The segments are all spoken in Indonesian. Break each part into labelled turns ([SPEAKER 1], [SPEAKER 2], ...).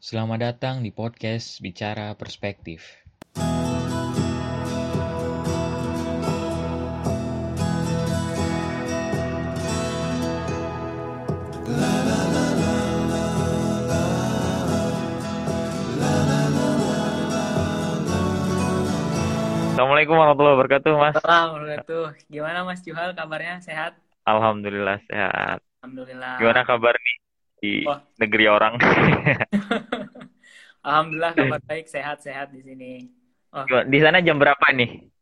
[SPEAKER 1] Selamat datang di podcast Bicara Perspektif.
[SPEAKER 2] Assalamualaikum warahmatullahi wabarakatuh, Mas.
[SPEAKER 3] Assalamualaikum. Gimana Mas Juhal kabarnya? Sehat?
[SPEAKER 2] Alhamdulillah sehat.
[SPEAKER 3] Alhamdulillah.
[SPEAKER 2] Gimana kabar nih di
[SPEAKER 3] Oh.
[SPEAKER 2] negeri orang?
[SPEAKER 3] Alhamdulillah kabar baik, sehat-sehat di sini. Oh,
[SPEAKER 2] Di sana jam berapa nih?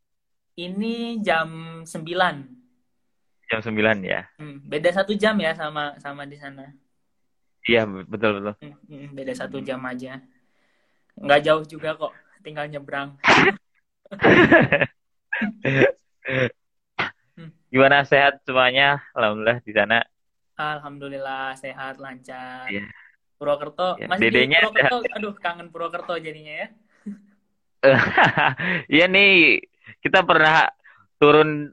[SPEAKER 3] ini jam 9.
[SPEAKER 2] Jam 9 ya.
[SPEAKER 3] Hmm, beda satu jam ya sama sama di sana.
[SPEAKER 2] Iya, betul betul.
[SPEAKER 3] Hmm, hmm, beda satu jam aja. Nggak jauh juga kok, tinggal nyebrang.
[SPEAKER 2] Gimana sehat semuanya? Alhamdulillah di sana.
[SPEAKER 3] Alhamdulillah sehat, lancar.
[SPEAKER 2] Iya.
[SPEAKER 3] Purwokerto,
[SPEAKER 2] Iya,
[SPEAKER 3] masih di
[SPEAKER 2] dedenya
[SPEAKER 3] Purwokerto. Aduh, kangen Purwokerto jadinya ya.
[SPEAKER 2] Iya nih, kita pernah turun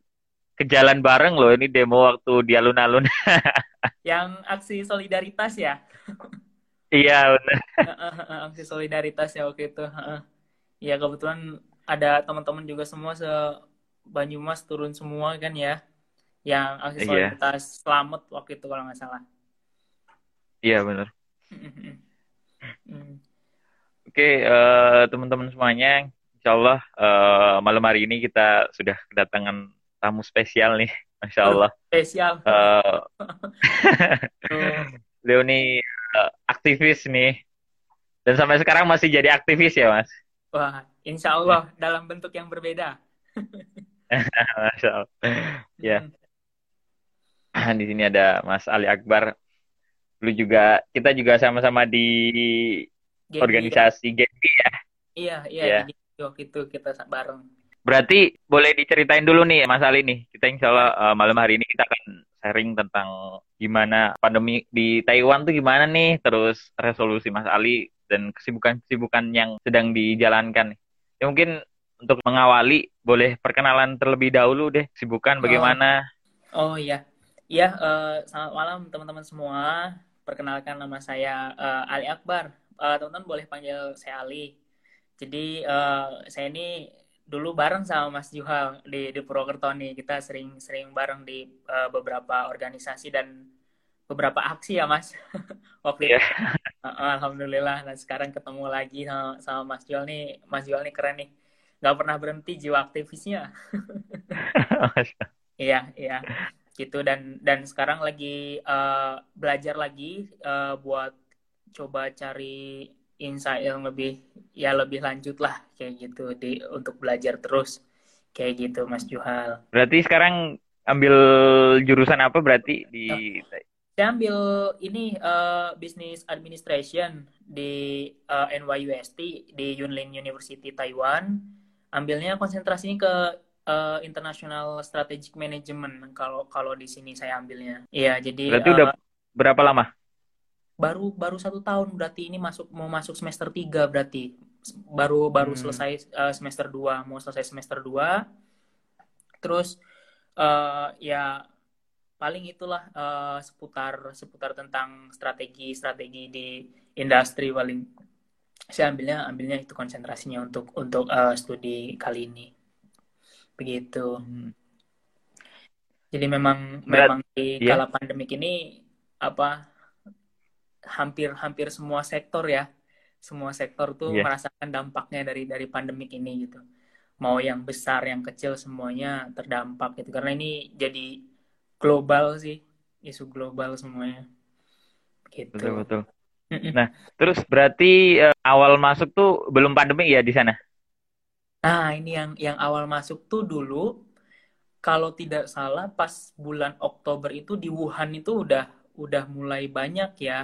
[SPEAKER 2] ke jalan bareng loh. Ini demo waktu di alun-alun.
[SPEAKER 3] Yang aksi solidaritas ya.
[SPEAKER 2] Iya, benar.
[SPEAKER 3] aksi solidaritas ya waktu itu. Heeh. Ya kebetulan ada teman-teman juga semua se Banyumas turun semua kan ya. Yang aksi
[SPEAKER 2] Iya.
[SPEAKER 3] solidaritas selamat waktu itu kalau nggak salah.
[SPEAKER 2] Iya, benar.
[SPEAKER 3] Hmm.
[SPEAKER 2] Oke, eh, teman-teman semuanya, insya Allah eh, malam hari ini kita sudah kedatangan tamu spesial nih, masya Allah.
[SPEAKER 3] Spesial.
[SPEAKER 2] Beliau nih eh, aktivis nih, dan sampai sekarang masih jadi aktivis ya, Mas.
[SPEAKER 3] Wah, insya Allah dalam bentuk yang berbeda.
[SPEAKER 2] Masya Allah. Ya. Di sini ada Mas Ali Akbar. Dulu juga kita juga sama-sama di organisasi GEPI ya.
[SPEAKER 3] Iya, iya.
[SPEAKER 2] Iya.
[SPEAKER 3] Jadi waktu itu kita bareng.
[SPEAKER 2] Berarti boleh diceritain dulu nih Mas Ali nih. Kita insya Allah eh, malam hari ini kita akan sharing tentang gimana pandemi di Taiwan tuh gimana nih, terus resolusi Mas Ali dan kesibukan-kesibukan yang sedang dijalankan. Ya mungkin untuk mengawali boleh perkenalan terlebih dahulu deh, kesibukan bagaimana?
[SPEAKER 3] Oh iya, iya. eh, selamat malam teman-teman semua. Perkenalkan nama saya eh, Ali Akbar. Eh, teman-teman boleh panggil saya Ali. Jadi eh, saya ini dulu bareng sama Mas Juhal di di Purwokerto nih. Kita sering-sering bareng di eh, beberapa organisasi dan beberapa aksi ya Mas. Waktu
[SPEAKER 2] Iya.
[SPEAKER 3] itu. Eh, Alhamdulillah. Nah sekarang ketemu lagi sama, sama Mas Juhal nih. Mas Juhal nih keren nih. Gak pernah berhenti jiwa aktivisnya. Iya, iya. Gitu dan dan sekarang lagi eh, belajar lagi eh, buat coba cari insight yang lebih ya lebih lanjut lah kayak gitu di untuk belajar terus kayak gitu Mas Juhal.
[SPEAKER 2] Berarti sekarang ambil jurusan apa berarti di
[SPEAKER 3] Saya ambil ini eh, Business Administration di eh, NYUST di Yunlin University Taiwan. Ambilnya konsentrasinya ke eh, International Strategic Management kalau kalau di sini saya ambilnya. Iya, jadi
[SPEAKER 2] berarti
[SPEAKER 3] eh,
[SPEAKER 2] udah berapa lama?
[SPEAKER 3] baru baru satu tahun berarti ini masuk mau masuk semester 3 berarti baru baru
[SPEAKER 2] Hmm.
[SPEAKER 3] selesai eh, semester 2 mau selesai semester 2 terus eh, ya paling itulah eh, seputar seputar tentang strategi strategi di industri paling saya ambilnya ambilnya itu konsentrasinya untuk untuk eh, studi kali ini begitu
[SPEAKER 2] Hmm.
[SPEAKER 3] jadi memang
[SPEAKER 2] Berat-
[SPEAKER 3] memang di
[SPEAKER 2] iya.
[SPEAKER 3] kala pandemik ini apa hampir-hampir semua sektor ya, semua sektor tuh
[SPEAKER 2] Iya.
[SPEAKER 3] merasakan dampaknya dari dari pandemik ini gitu. Mau yang besar, yang kecil semuanya terdampak gitu. Karena ini jadi global sih, isu global semuanya. Gitu.
[SPEAKER 2] Betul betul. Nah, terus berarti eh, awal masuk tuh belum pandemi ya di sana?
[SPEAKER 3] Nah, ini yang yang awal masuk tuh dulu kalau tidak salah pas bulan Oktober itu di Wuhan itu udah udah mulai banyak ya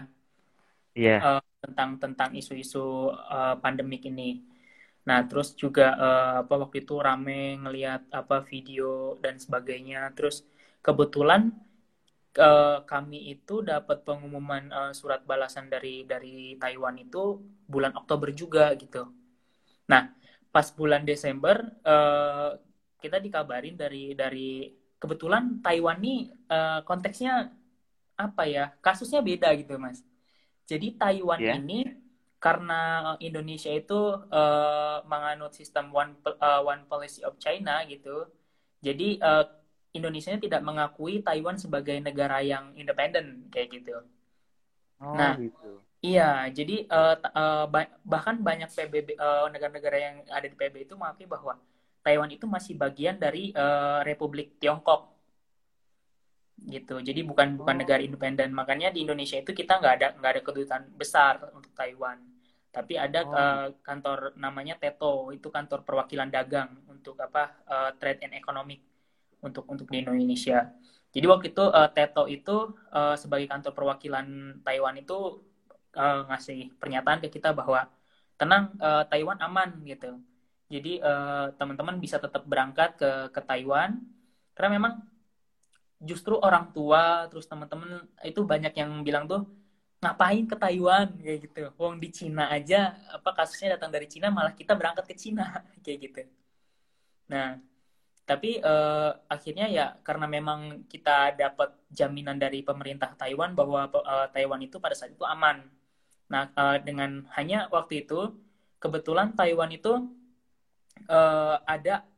[SPEAKER 2] Iya.
[SPEAKER 3] tentang tentang isu-isu uh, pandemik ini. Nah, terus juga uh, apa waktu itu rame ngelihat apa video dan sebagainya. Terus kebetulan uh, kami itu dapat pengumuman uh, surat balasan dari dari Taiwan itu bulan Oktober juga gitu. Nah, pas bulan Desember uh, kita dikabarin dari dari kebetulan Taiwan nih uh, konteksnya apa ya kasusnya beda gitu mas. Jadi Taiwan
[SPEAKER 2] Iya.
[SPEAKER 3] ini karena Indonesia itu uh, menganut sistem one uh, one policy of China gitu. Jadi uh, Indonesia tidak mengakui Taiwan sebagai negara yang independen kayak gitu.
[SPEAKER 2] Oh,
[SPEAKER 3] nah,
[SPEAKER 2] gitu.
[SPEAKER 3] Iya, jadi uh, uh, bahkan banyak PBB uh, negara-negara yang ada di PBB itu mengakui bahwa Taiwan itu masih bagian dari uh, Republik Tiongkok gitu jadi bukan bukan oh. negara independen makanya di Indonesia itu kita nggak ada nggak ada kedutaan besar untuk Taiwan tapi ada oh. uh, kantor namanya TETO itu kantor perwakilan dagang untuk apa uh, trade and economic untuk untuk di Indonesia jadi waktu itu uh, TETO itu uh, sebagai kantor perwakilan Taiwan itu uh, ngasih pernyataan ke kita bahwa tenang uh, Taiwan aman gitu jadi uh, teman-teman bisa tetap berangkat ke ke Taiwan karena memang justru orang tua terus teman-teman itu banyak yang bilang tuh ngapain ke Taiwan kayak gitu. Wong di Cina aja apa kasusnya datang dari Cina malah kita berangkat ke Cina kayak gitu. Nah, tapi uh, akhirnya ya karena memang kita dapat jaminan dari pemerintah Taiwan bahwa uh, Taiwan itu pada saat itu aman. Nah, uh, dengan hanya waktu itu kebetulan Taiwan itu uh, ada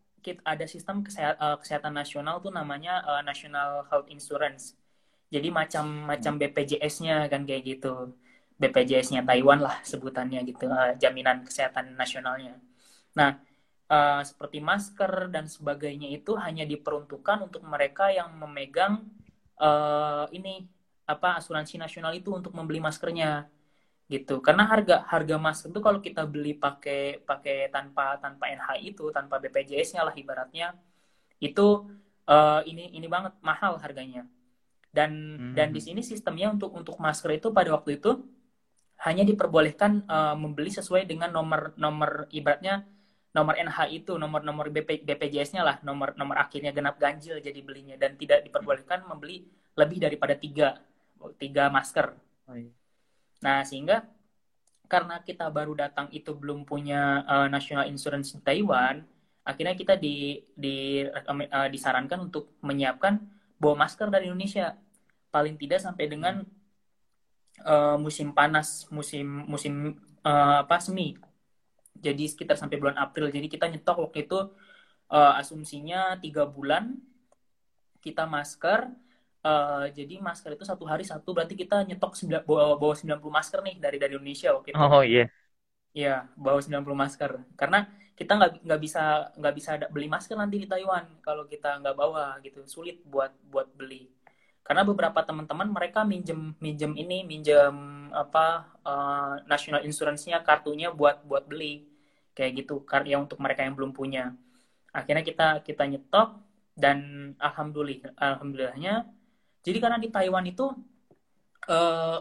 [SPEAKER 3] ada sistem kesehatan, kesehatan nasional tuh namanya uh, National Health Insurance jadi macam-macam BPJS-nya kan kayak gitu. BPJS-nya Taiwan lah sebutannya gitu, uh, jaminan kesehatan nasionalnya. Nah, uh, seperti masker dan sebagainya itu hanya diperuntukkan untuk mereka yang memegang uh, ini apa asuransi nasional itu untuk membeli maskernya gitu karena harga harga masker itu kalau kita beli pakai pakai tanpa tanpa NHI itu tanpa BPJS-nya lah ibaratnya itu uh, ini ini banget mahal harganya dan hmm. dan di sini sistemnya untuk untuk masker itu pada waktu itu hanya diperbolehkan uh, membeli sesuai dengan nomor nomor ibaratnya nomor NH itu nomor nomor BP, BPJS-nya lah nomor nomor akhirnya genap ganjil jadi belinya dan tidak diperbolehkan membeli lebih daripada tiga tiga masker. Oh, iya. Nah sehingga karena kita baru datang itu belum punya uh, national insurance di Taiwan, akhirnya kita di, di uh, disarankan untuk menyiapkan bawa masker dari Indonesia paling tidak sampai dengan uh, musim panas, musim musim uh, apa semi. Jadi sekitar sampai bulan April. Jadi kita nyetok waktu itu uh, asumsinya tiga bulan kita masker. Uh, jadi masker itu satu hari satu berarti kita nyetok bawa, bawa 90 masker nih dari dari Indonesia waktu itu.
[SPEAKER 2] Oh iya. Yeah.
[SPEAKER 3] Iya, bawa 90 masker. Karena kita nggak nggak bisa nggak bisa beli masker nanti di Taiwan kalau kita nggak bawa gitu. Sulit buat buat beli karena beberapa teman-teman mereka minjem minjem ini minjem apa uh, national insurance-nya kartunya buat buat beli kayak gitu karya untuk mereka yang belum punya akhirnya kita kita nyetok dan alhamdulillah alhamdulillahnya jadi karena di Taiwan itu uh,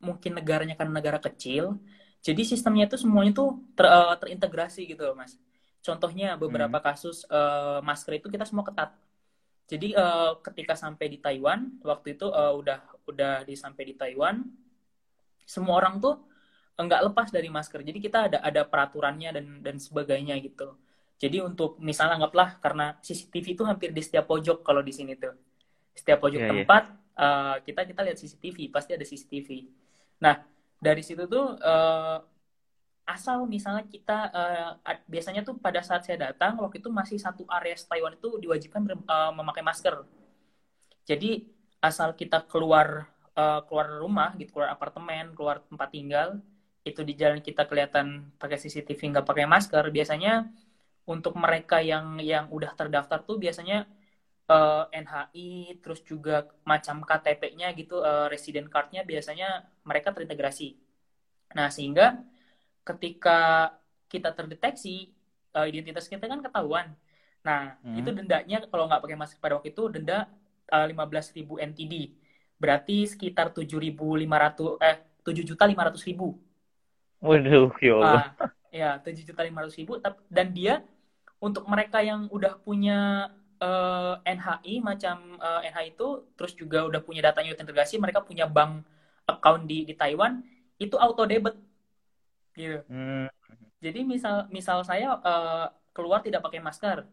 [SPEAKER 3] mungkin negaranya kan negara kecil jadi sistemnya itu semuanya tuh ter, uh, terintegrasi gitu loh mas contohnya beberapa hmm. kasus uh, masker itu kita semua ketat jadi uh, ketika sampai di Taiwan, waktu itu uh, udah udah di sampai di Taiwan, semua orang tuh enggak lepas dari masker. Jadi kita ada ada peraturannya dan dan sebagainya gitu. Jadi untuk misalnya anggaplah karena CCTV itu hampir di setiap pojok kalau di sini tuh. Setiap pojok yeah, iya. tempat yeah. Uh, kita kita lihat CCTV, pasti ada CCTV. Nah, dari situ tuh uh, asal misalnya kita uh, biasanya tuh pada saat saya datang waktu itu masih satu area Taiwan itu diwajibkan uh, memakai masker. Jadi asal kita keluar uh, keluar rumah gitu, keluar apartemen, keluar tempat tinggal, itu di jalan kita kelihatan pakai CCTV nggak pakai masker, biasanya untuk mereka yang yang udah terdaftar tuh biasanya uh, NHI terus juga macam KTP-nya gitu uh, resident card-nya biasanya mereka terintegrasi. Nah, sehingga ketika kita terdeteksi uh, identitas kita kan ketahuan. Nah, hmm. itu dendanya kalau nggak pakai masker pada waktu itu denda uh, 15.000 NTD. Berarti sekitar 7.500 eh 7.500.000.
[SPEAKER 2] Waduh, ya Allah.
[SPEAKER 3] Uh, ya, 7.500.000 dan dia untuk mereka yang udah punya uh, eh, NHI macam uh, NHI itu terus juga udah punya datanya terintegrasi, mereka punya bank account di di Taiwan itu auto debit gitu. Hmm. Jadi misal misal saya uh, keluar tidak pakai masker,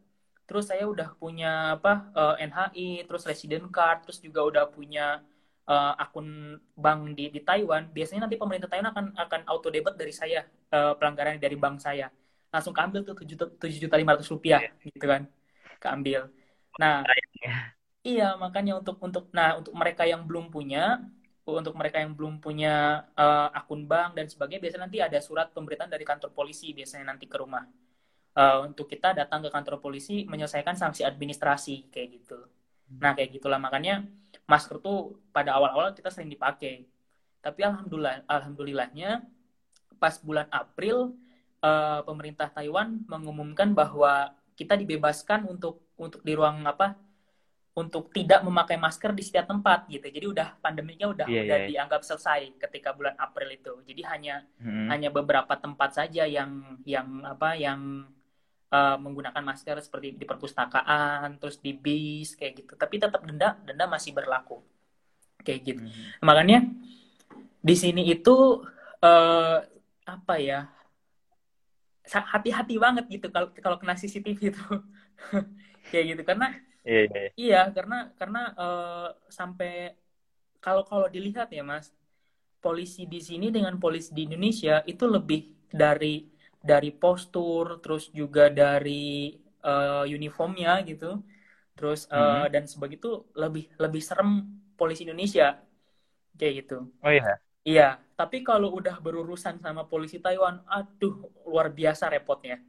[SPEAKER 3] terus saya udah punya apa uh, eh, NHI, terus resident card, terus juga udah punya uh, akun bank di di Taiwan, biasanya nanti pemerintah Taiwan akan akan auto debit dari saya uh, pelanggaran dari bank saya. Langsung keambil tuh tujuh tujuh juta lima ratus rupiah yeah. gitu kan, keambil. Nah, iya makanya untuk untuk nah untuk mereka yang belum punya untuk mereka yang belum punya uh, akun bank dan sebagainya biasanya nanti ada surat pemberitaan dari kantor polisi biasanya nanti ke rumah. Uh, untuk kita datang ke kantor polisi menyelesaikan sanksi administrasi kayak gitu. Nah kayak gitulah. Makanya masker tuh pada awal-awal kita sering dipakai. Tapi alhamdulillah alhamdulillahnya pas bulan April uh, pemerintah Taiwan mengumumkan bahwa kita dibebaskan untuk untuk di ruang apa untuk tidak memakai masker di setiap tempat gitu. Jadi udah pandeminya udah yeah, udah yeah. dianggap selesai ketika bulan April itu. Jadi hanya hmm. hanya beberapa tempat saja yang yang apa yang uh, menggunakan masker seperti di perpustakaan, terus di bis kayak gitu. Tapi tetap denda denda masih berlaku. Kayak gitu. Hmm. Makanya di sini itu uh, apa ya? Hati-hati banget gitu kalau kalau kena CCTV itu. kayak gitu karena Iya, iya, iya. iya karena karena uh, sampai kalau kalau dilihat ya Mas, polisi di sini dengan polisi di Indonesia itu lebih dari dari postur, terus juga dari uh, uniformnya gitu, terus uh, hmm. dan sebagainya itu lebih lebih serem polisi Indonesia kayak gitu.
[SPEAKER 2] Oh iya.
[SPEAKER 3] Iya, tapi kalau udah berurusan sama polisi Taiwan, aduh luar biasa repotnya.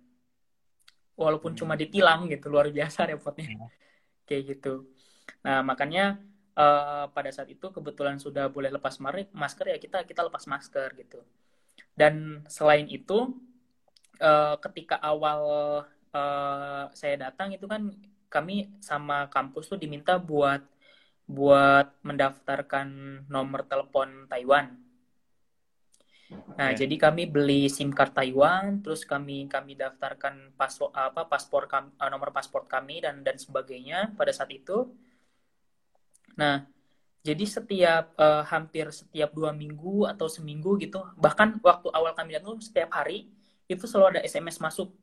[SPEAKER 3] Walaupun hmm. cuma ditilang gitu, luar biasa repotnya. Hmm kayak gitu nah makanya uh, pada saat itu kebetulan sudah boleh lepas masker ya kita kita lepas masker gitu dan selain itu uh, ketika awal uh, saya datang itu kan kami sama kampus tuh diminta buat buat mendaftarkan nomor telepon Taiwan. Nah, okay. jadi kami beli SIM card Taiwan, terus kami kami daftarkan paspor apa paspor kami, uh, nomor paspor kami dan dan sebagainya pada saat itu. Nah, jadi setiap uh, hampir setiap dua minggu atau seminggu gitu, bahkan waktu awal kami datang setiap hari itu selalu ada SMS masuk.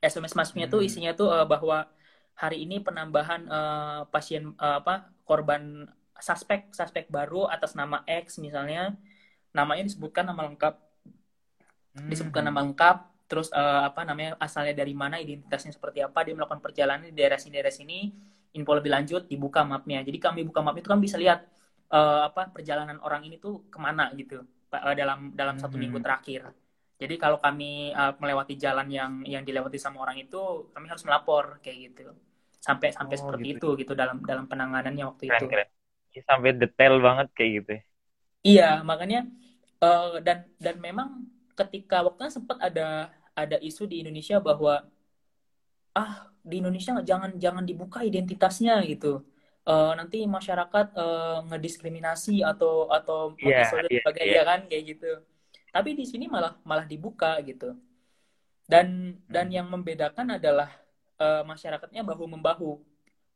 [SPEAKER 3] SMS masuknya hmm. tuh isinya tuh uh, bahwa hari ini penambahan uh, pasien uh, apa korban suspek suspek baru atas nama X misalnya namanya disebutkan nama lengkap hmm. disebutkan nama lengkap terus uh, apa namanya asalnya dari mana identitasnya seperti apa dia melakukan perjalanan di daerah sini daerah sini info lebih lanjut dibuka mapnya jadi kami buka map itu kan bisa lihat uh, apa perjalanan orang ini tuh ke mana gitu uh, dalam dalam satu minggu hmm. terakhir jadi kalau kami uh, melewati jalan yang yang dilewati sama orang itu kami harus melapor kayak gitu sampai sampai oh, seperti gitu. itu gitu dalam dalam penanganannya waktu keren, itu keren.
[SPEAKER 2] sampai detail banget kayak gitu ya.
[SPEAKER 3] iya makanya uh, dan dan memang ketika waktu sempat ada ada isu di Indonesia bahwa ah di Indonesia jangan jangan dibuka identitasnya gitu uh, nanti masyarakat uh, ngediskriminasi atau atau yeah, yeah, sebagainya yeah. kan kayak gitu tapi di sini malah malah dibuka gitu dan hmm. dan yang membedakan adalah uh, masyarakatnya bahu membahu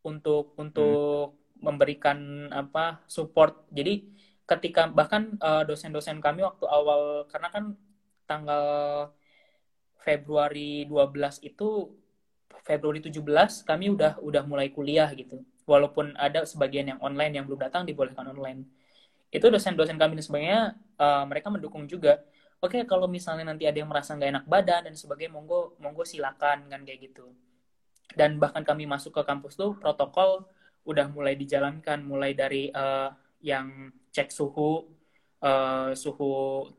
[SPEAKER 3] untuk untuk hmm. memberikan apa support jadi ketika bahkan uh, dosen-dosen kami waktu awal karena kan tanggal Februari 12 itu Februari 17 kami udah udah mulai kuliah gitu. Walaupun ada sebagian yang online yang belum datang dibolehkan online. Itu dosen-dosen kami dan sebagainya uh, mereka mendukung juga. Oke, okay, kalau misalnya nanti ada yang merasa nggak enak badan dan sebagainya, monggo monggo silakan kan kayak gitu. Dan bahkan kami masuk ke kampus tuh protokol udah mulai dijalankan mulai dari uh, yang cek suhu uh, suhu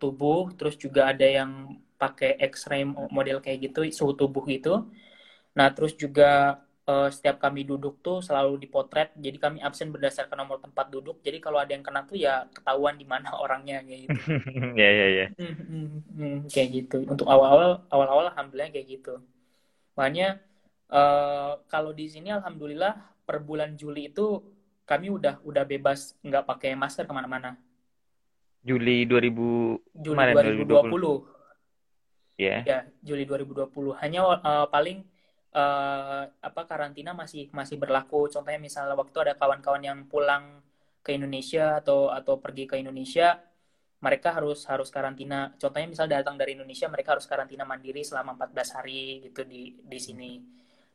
[SPEAKER 3] tubuh terus juga ada yang pakai X-ray model kayak gitu suhu tubuh gitu. Nah terus juga uh, setiap kami duduk tuh selalu dipotret jadi kami absen berdasarkan nomor tempat duduk. Jadi kalau ada yang kena tuh ya ketahuan di mana orangnya kayak gitu.
[SPEAKER 2] Ya ya ya
[SPEAKER 3] kayak gitu. Untuk awal-awal awal-awal alhamdulillah kayak gitu. Makanya uh, kalau di sini alhamdulillah per bulan Juli itu kami udah udah bebas nggak pakai masker ke mana-mana.
[SPEAKER 2] Juli 2000
[SPEAKER 3] Juli kemarin, 2020. Yeah. Ya, Juli 2020. Hanya uh, paling uh, apa karantina masih masih berlaku. Contohnya misalnya waktu ada kawan-kawan yang pulang ke Indonesia atau atau pergi ke Indonesia, mereka harus harus karantina. Contohnya misal datang dari Indonesia, mereka harus karantina mandiri selama 14 hari gitu di di sini.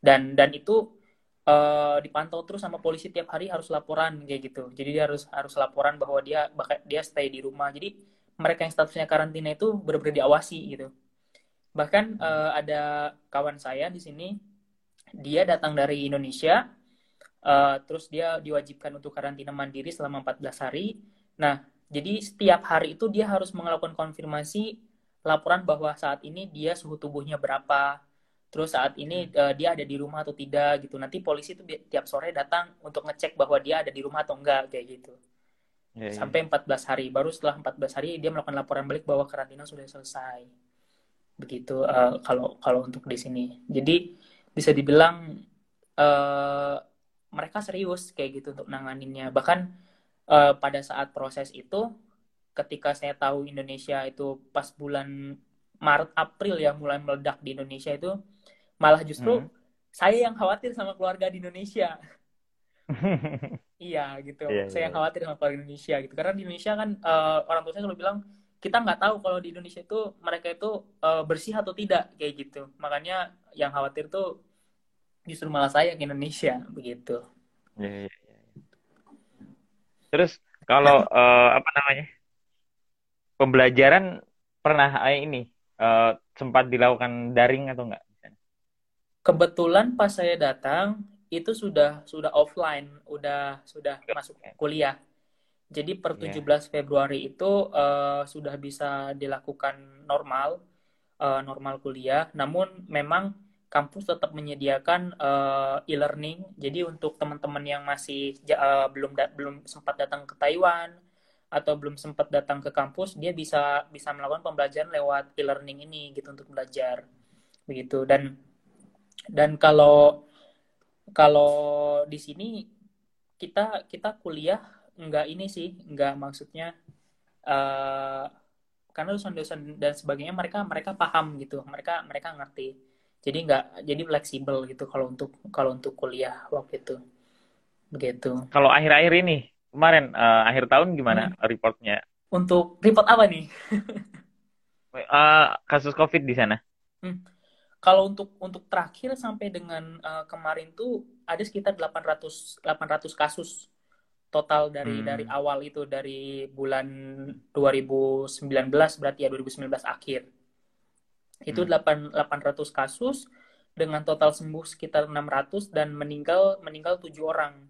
[SPEAKER 3] Dan dan itu uh, dipantau terus sama polisi tiap hari harus laporan kayak gitu. Jadi dia harus harus laporan bahwa dia dia stay di rumah. Jadi mereka yang statusnya karantina itu benar-benar diawasi gitu. Bahkan uh, ada kawan saya di sini, dia datang dari Indonesia, uh, terus dia diwajibkan untuk karantina mandiri selama 14 hari. Nah, jadi setiap hari itu dia harus melakukan konfirmasi laporan bahwa saat ini dia suhu tubuhnya berapa, terus saat ini uh, dia ada di rumah atau tidak gitu. Nanti polisi itu tiap sore datang untuk ngecek bahwa dia ada di rumah atau enggak kayak gitu. Yeah, iya. sampai 14 hari. Baru setelah 14 hari dia melakukan laporan balik bahwa karantina sudah selesai. Begitu uh, kalau kalau untuk di sini. Jadi bisa dibilang uh, mereka serius kayak gitu untuk nanganinnya. Bahkan uh, pada saat proses itu ketika saya tahu Indonesia itu pas bulan Maret April ya mulai meledak di Indonesia itu malah justru hmm. saya yang khawatir sama keluarga di Indonesia iya gitu yeah, saya yeah. yang iya. khawatir sama keluarga Indonesia gitu karena di Indonesia kan uh, orang tua saya selalu bilang kita nggak tahu kalau di Indonesia itu mereka itu uh, bersih atau tidak kayak gitu makanya yang khawatir tuh justru malah saya ke Indonesia begitu
[SPEAKER 2] yeah, yeah, yeah. terus kalau uh, apa namanya pembelajaran pernah ini uh, sempat dilakukan daring atau enggak
[SPEAKER 3] kebetulan pas saya datang itu sudah sudah offline, udah sudah masuk kuliah. Jadi per 17 yeah. Februari itu uh, sudah bisa dilakukan normal uh, normal kuliah. Namun memang kampus tetap menyediakan uh, e-learning. Jadi untuk teman-teman yang masih uh, belum belum sempat datang ke Taiwan atau belum sempat datang ke kampus, dia bisa bisa melakukan pembelajaran lewat e-learning ini gitu untuk belajar. Begitu dan dan kalau kalau di sini kita kita kuliah nggak ini sih nggak maksudnya uh, karena dosen-dosen dan sebagainya mereka mereka paham gitu. Mereka mereka ngerti. Jadi nggak jadi fleksibel gitu kalau untuk kalau untuk kuliah waktu itu. Begitu.
[SPEAKER 2] Kalau akhir-akhir ini kemarin uh, akhir tahun gimana hmm. reportnya?
[SPEAKER 3] Untuk report apa nih?
[SPEAKER 2] Uh, kasus covid di sana. Hmm
[SPEAKER 3] kalau untuk untuk terakhir sampai dengan uh, kemarin tuh ada sekitar 800 800 kasus total dari hmm. dari awal itu dari bulan 2019 berarti ya 2019 akhir. Itu hmm. 8 800 kasus dengan total sembuh sekitar 600 dan meninggal meninggal 7 orang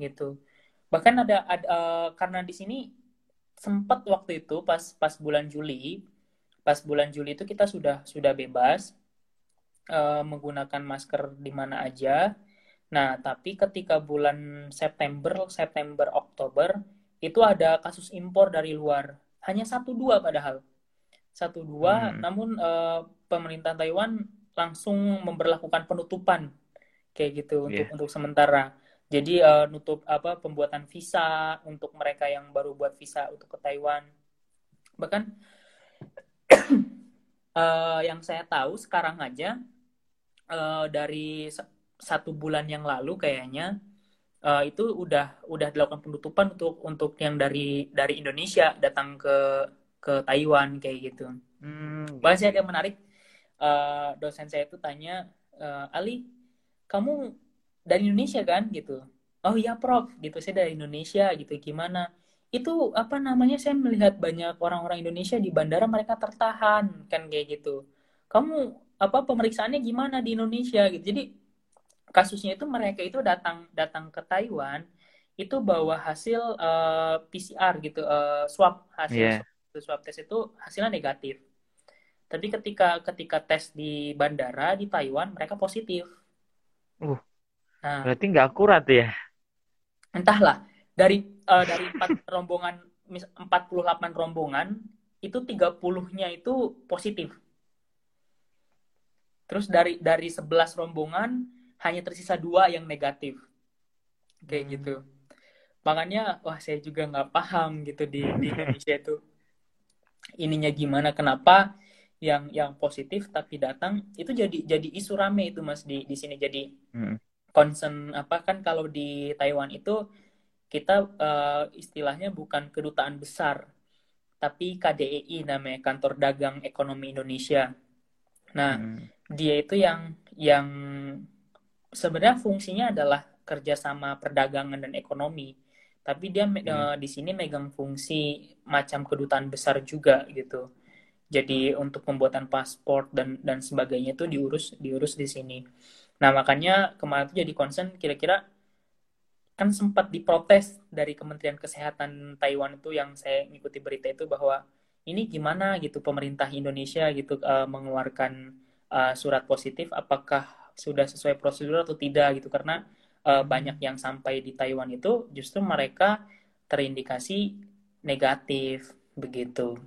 [SPEAKER 3] gitu. Bahkan ada, ada uh, karena di sini sempat waktu itu pas pas bulan Juli, pas bulan Juli itu kita sudah sudah bebas uh, menggunakan masker di mana aja. Nah, tapi ketika bulan September, September, Oktober, itu ada kasus impor dari luar. Hanya satu dua padahal. Satu dua, hmm. namun uh, pemerintah Taiwan langsung memperlakukan penutupan kayak gitu yeah. untuk untuk sementara. Jadi uh, nutup apa pembuatan visa untuk mereka yang baru buat visa untuk ke Taiwan. Bahkan uh, yang saya tahu sekarang aja uh, dari satu bulan yang lalu kayaknya uh, itu udah udah dilakukan penutupan untuk untuk yang dari dari Indonesia datang ke ke Taiwan kayak gitu. Hmm. Bahasnya agak menarik. Uh, dosen saya itu tanya uh, Ali, kamu dari Indonesia kan gitu? Oh iya Prof, gitu saya dari Indonesia gitu. Gimana? Itu apa namanya? Saya melihat banyak orang-orang Indonesia di bandara mereka tertahan kan kayak gitu. Kamu apa pemeriksaannya gimana di Indonesia gitu. Jadi kasusnya itu mereka itu datang datang ke Taiwan itu bawa hasil uh, eh, PCR gitu uh, swab hasil yeah. swab, tes itu hasilnya negatif. Tapi ketika ketika tes di bandara di Taiwan mereka positif.
[SPEAKER 2] Uh, nah, berarti nggak akurat ya?
[SPEAKER 3] Entahlah dari uh, dari empat rombongan 48 rombongan itu 30-nya itu positif. Terus dari dari 11 rombongan hanya tersisa dua yang negatif. Kayak hmm. gitu. Makanya wah saya juga nggak paham gitu di, di Indonesia itu ininya gimana kenapa yang yang positif tapi datang itu jadi jadi isu rame itu mas di di sini jadi hmm. concern apa kan kalau di Taiwan itu kita uh, istilahnya bukan kedutaan besar tapi KDEI namanya kantor dagang ekonomi Indonesia nah hmm. dia itu yang yang sebenarnya fungsinya adalah kerjasama perdagangan dan ekonomi. Tapi dia hmm. uh, di sini megang fungsi macam kedutaan besar juga gitu. Jadi untuk pembuatan paspor dan dan sebagainya itu diurus diurus di sini. Nah makanya kemarin itu jadi concern kira-kira kan sempat diprotes dari Kementerian Kesehatan Taiwan itu yang saya ngikuti berita itu bahwa ini gimana gitu pemerintah Indonesia gitu uh, mengeluarkan uh, surat positif? Apakah sudah sesuai prosedur atau tidak gitu? Karena uh, banyak yang sampai di Taiwan itu justru mereka terindikasi negatif begitu.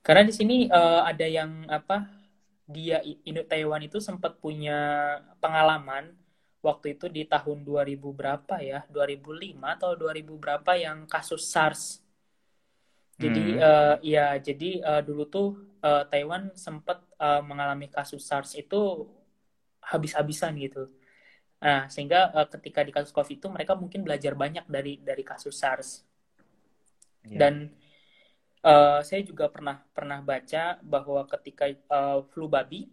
[SPEAKER 3] Karena di sini uh, ada yang apa dia Indo Taiwan itu sempat punya pengalaman waktu itu di tahun 2000 berapa ya? 2005 atau 2000 berapa yang kasus SARS jadi hmm. uh, ya jadi uh, dulu tuh uh, Taiwan sempat uh, mengalami kasus SARS itu habis-habisan gitu nah sehingga uh, ketika di kasus COVID itu mereka mungkin belajar banyak dari dari kasus SARS yeah. dan uh, saya juga pernah pernah baca bahwa ketika uh, flu babi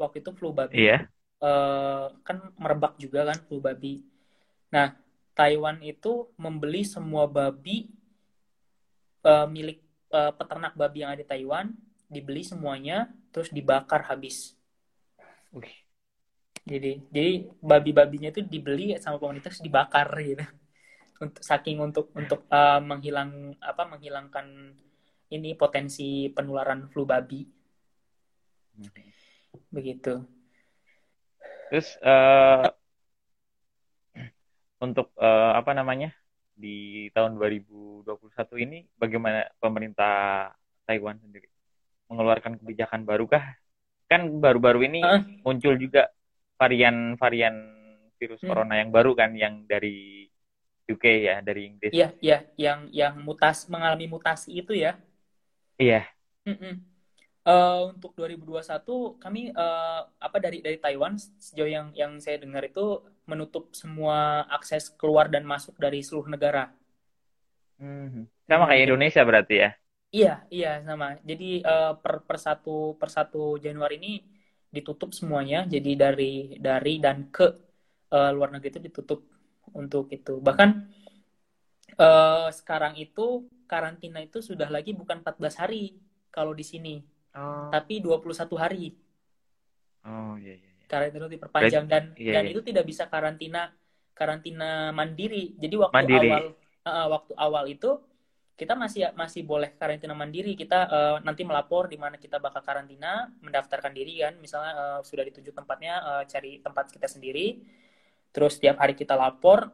[SPEAKER 3] waktu itu flu babi yeah uh, kan merebak juga kan flu babi. Nah, Taiwan itu membeli semua babi uh, milik uh, peternak babi yang ada di Taiwan, dibeli semuanya, terus dibakar habis. Uih. Jadi, jadi babi-babinya itu dibeli sama pemerintah terus dibakar gitu. Untuk saking untuk untuk uh, menghilang apa menghilangkan ini potensi penularan flu babi. Begitu.
[SPEAKER 2] Terus uh, untuk uh, apa namanya di tahun 2021 ini bagaimana pemerintah Taiwan sendiri mengeluarkan kebijakan baru kah? Kan baru-baru ini uh. muncul juga varian-varian virus hmm. corona yang baru kan yang dari UK ya, dari Inggris.
[SPEAKER 3] Iya, iya, yang yang mutas mengalami mutasi itu ya.
[SPEAKER 2] Iya.
[SPEAKER 3] Mm -mm. Uh, untuk 2021 kami uh, apa dari dari Taiwan sejauh yang yang saya dengar itu menutup semua akses keluar dan masuk dari seluruh negara.
[SPEAKER 2] Hmm. Sama kayak Indonesia berarti ya?
[SPEAKER 3] Iya iya sama. Jadi uh, per per satu per satu Januari ini ditutup semuanya. Jadi dari dari dan ke uh, luar negeri itu ditutup untuk itu. Bahkan uh, sekarang itu karantina itu sudah lagi bukan 14 hari kalau di sini Oh. Tapi 21 hari.
[SPEAKER 2] Oh iya iya.
[SPEAKER 3] Karantina itu diperpanjang dan iya, dan iya. itu tidak bisa karantina karantina mandiri. Jadi waktu mandiri. awal uh, waktu awal itu kita masih masih boleh karantina mandiri. Kita uh, nanti melapor di mana kita bakal karantina, mendaftarkan diri kan. Misalnya uh, sudah dituju tempatnya, uh, cari tempat kita sendiri. Terus setiap hari kita lapor.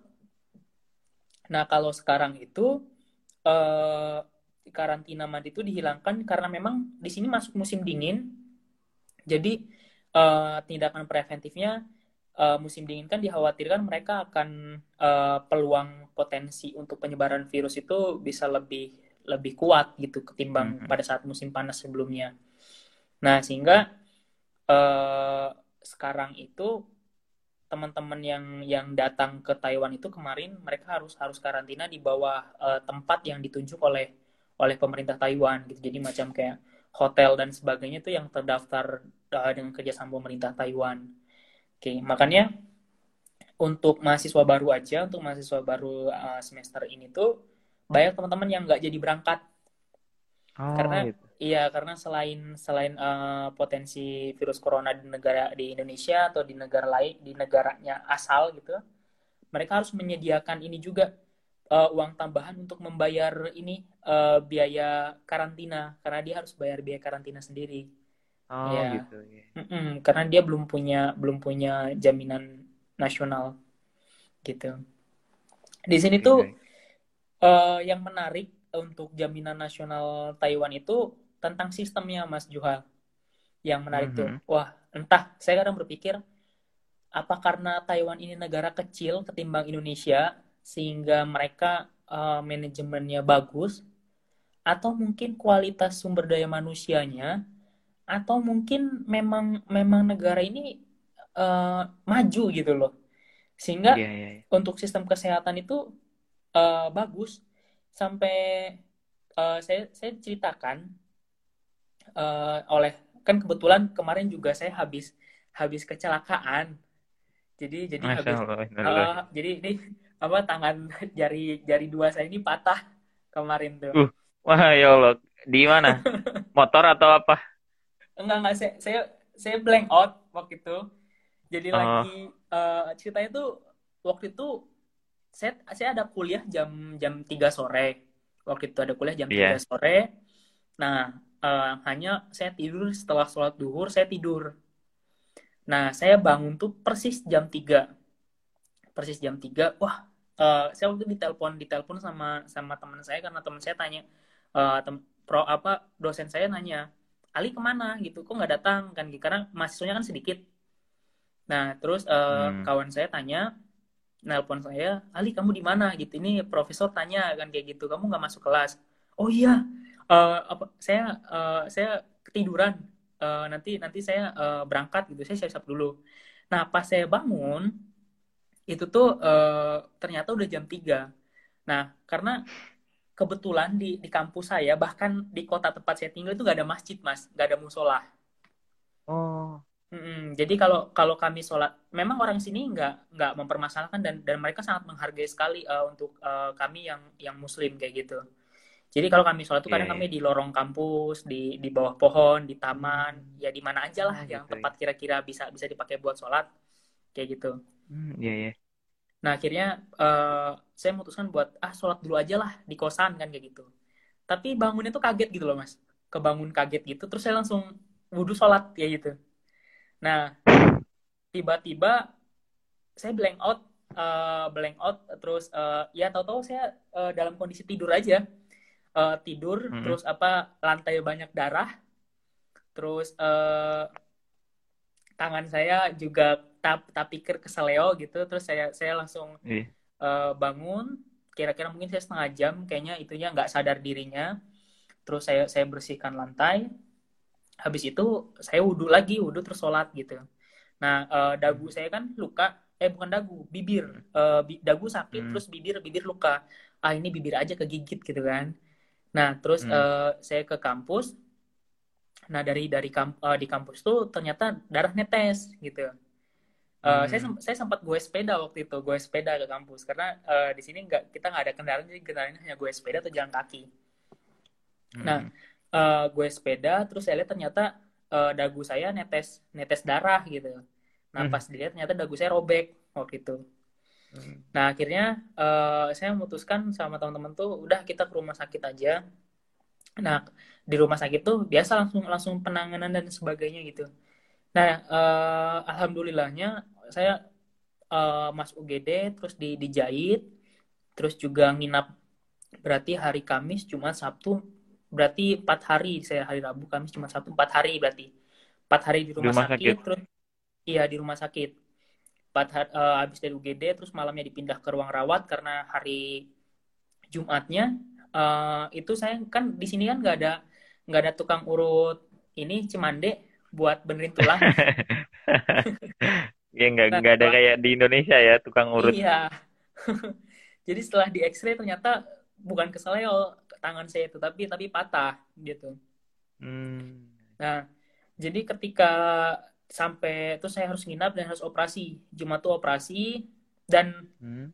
[SPEAKER 3] Nah kalau sekarang itu uh, karantina mandi itu dihilangkan karena memang di sini masuk musim dingin. Jadi uh, tindakan preventifnya uh, musim dingin kan dikhawatirkan mereka akan uh, peluang potensi untuk penyebaran virus itu bisa lebih lebih kuat gitu ketimbang mm-hmm. pada saat musim panas sebelumnya. Nah sehingga uh, sekarang itu teman-teman yang yang datang ke Taiwan itu kemarin mereka harus harus karantina di bawah uh, tempat yang ditunjuk oleh oleh pemerintah Taiwan gitu. Jadi macam kayak hotel dan sebagainya itu yang terdaftar uh, dengan kerjasama pemerintah Taiwan. Oke, okay, makanya untuk mahasiswa baru aja, untuk mahasiswa baru uh, semester ini tuh banyak teman-teman yang nggak jadi berangkat. Oh, karena gitu. iya karena selain selain uh, potensi virus corona di negara di Indonesia atau di negara lain di negaranya asal gitu, mereka harus menyediakan ini juga uh, uang tambahan untuk membayar ini uh, biaya karantina karena dia harus bayar biaya karantina sendiri.
[SPEAKER 2] Oh ya. gitu. Ya.
[SPEAKER 3] Mm -mm, karena dia belum punya belum punya jaminan nasional gitu. Di sini okay. tuh uh, yang menarik untuk jaminan nasional Taiwan itu tentang sistemnya Mas Juhal. Yang menarik mm -hmm. tuh, mm-hmm. wah entah saya kadang berpikir apa karena Taiwan ini negara kecil ketimbang Indonesia sehingga mereka uh, manajemennya bagus atau mungkin kualitas sumber daya manusianya atau mungkin memang memang negara ini uh, maju gitu loh sehingga yeah, yeah, yeah. untuk sistem kesehatan itu uh, bagus sampai uh, saya saya ceritakan uh, oleh kan kebetulan kemarin juga saya habis habis kecelakaan Jadi jadi
[SPEAKER 2] Masya
[SPEAKER 3] habis
[SPEAKER 2] Allah.
[SPEAKER 3] uh, jadi ini apa tangan jari jari dua saya ini patah kemarin tuh.
[SPEAKER 2] Uh. Wah, ya Allah. Di mana? Motor atau apa?
[SPEAKER 3] Enggak enggak saya saya saya blank out waktu itu. Jadi
[SPEAKER 2] Oh.
[SPEAKER 3] lagi uh, ceritanya tuh waktu itu saya saya ada kuliah jam jam 3 sore. Waktu itu ada kuliah jam. 3 sore. Nah, uh, hanya saya tidur setelah sholat duhur saya tidur. Nah, saya bangun tuh persis jam 3. Persis jam 3. Wah, uh, saya waktu itu ditelepon ditelepon sama sama teman saya karena teman saya tanya uh, tem- pro apa dosen saya nanya Ali ke mana gitu kok nggak datang kan karena mahasiswanya kan sedikit. Nah terus uh,
[SPEAKER 2] Hmm.
[SPEAKER 3] kawan saya tanya nelpon saya Ali kamu di mana? Gitu ini profesor tanya kan kayak gitu kamu nggak masuk kelas? Oh iya eh, apa saya eh, saya ketiduran Eh, nanti nanti saya eh, berangkat gitu saya siap-siap dulu. Nah pas saya bangun itu tuh eh, ternyata udah jam 3 nah karena kebetulan di di kampus saya bahkan di kota tempat saya tinggal itu nggak ada masjid mas nggak ada musola
[SPEAKER 2] Oh.
[SPEAKER 3] Mm-mm. Jadi kalau kalau kami sholat, memang orang sini nggak nggak mempermasalahkan dan dan mereka sangat menghargai sekali eh, untuk eh, kami yang yang muslim kayak gitu. Jadi kalau kami sholat itu kadang
[SPEAKER 2] Oke.
[SPEAKER 3] kami di lorong kampus, di di bawah pohon, di taman, ya di mana aja lah
[SPEAKER 2] Oh,
[SPEAKER 3] yang
[SPEAKER 2] gitu ya.
[SPEAKER 3] tempat kira-kira bisa bisa dipakai buat sholat kayak gitu.
[SPEAKER 2] Hmm, iya, iya.
[SPEAKER 3] Nah akhirnya eh, saya memutuskan buat ah sholat dulu aja lah di kosan kan kayak gitu. Tapi bangunnya tuh kaget gitu loh mas, kebangun kaget gitu. Terus saya langsung wudhu sholat kayak gitu. Nah tiba-tiba saya blank out, eh, blank out. Terus eh, ya tahu-tahu saya eh, dalam kondisi tidur aja, Eh, tidur.
[SPEAKER 2] Mm-mm.
[SPEAKER 3] Terus apa lantai banyak darah. Terus eh, tangan saya juga tap tapikir keseleo gitu. Terus saya saya langsung eh, bangun kira-kira mungkin saya setengah jam kayaknya itunya nggak sadar dirinya. Terus saya saya bersihkan lantai. Habis itu saya wudhu lagi wudhu terus sholat gitu. Nah eh, dagu saya kan luka eh bukan dagu bibir. Eh, bi- dagu sakit
[SPEAKER 2] Hmm.
[SPEAKER 3] terus bibir bibir luka. Ah ini bibir aja kegigit gitu kan. Nah terus
[SPEAKER 2] Hmm.
[SPEAKER 3] eh, saya ke kampus. Nah dari dari kamp, eh, di kampus tuh ternyata darah netes gitu Eh,
[SPEAKER 2] Hmm.
[SPEAKER 3] saya sem- saya sempat gue sepeda waktu itu gue sepeda ke kampus karena eh, di sini nggak kita nggak ada kendaraan jadi kendaraannya hanya gue sepeda atau jalan kaki Nah,
[SPEAKER 2] Hmm.
[SPEAKER 3] Eh, gue sepeda terus saya lihat ternyata eh, dagu saya netes netes darah gitu nah
[SPEAKER 2] Hmm.
[SPEAKER 3] pas dilihat ternyata dagu saya robek waktu itu
[SPEAKER 2] Hmm.
[SPEAKER 3] nah akhirnya eh, saya memutuskan sama teman-teman tuh udah kita ke rumah sakit aja nah di rumah sakit tuh biasa langsung langsung penanganan dan sebagainya gitu nah eh, alhamdulillahnya saya eh, masuk UGD terus di dijahit terus juga nginap berarti hari Kamis Jumat Sabtu berarti empat hari saya hari Rabu Kamis Jumat Sabtu empat hari berarti. Empat hari di rumah,
[SPEAKER 2] rumah
[SPEAKER 3] sakit,
[SPEAKER 2] sakit.
[SPEAKER 3] terus iya di rumah sakit. Empat hari eh, habis dari UGD terus malamnya dipindah ke ruang rawat karena hari Jumatnya eh, itu saya kan di sini kan nggak ada nggak ada tukang urut ini cimande buat benerin tulang
[SPEAKER 2] Ya nggak
[SPEAKER 3] Nah,
[SPEAKER 2] nggak ada kayak di Indonesia ya tukang urut.
[SPEAKER 3] Iya. Jadi setelah di X-ray ternyata bukan keseleo tangan saya itu tapi tapi patah gitu.
[SPEAKER 2] Hmm.
[SPEAKER 3] Nah, jadi ketika sampai itu saya harus nginap dan harus operasi. Jumat tuh operasi dan
[SPEAKER 2] Hmm.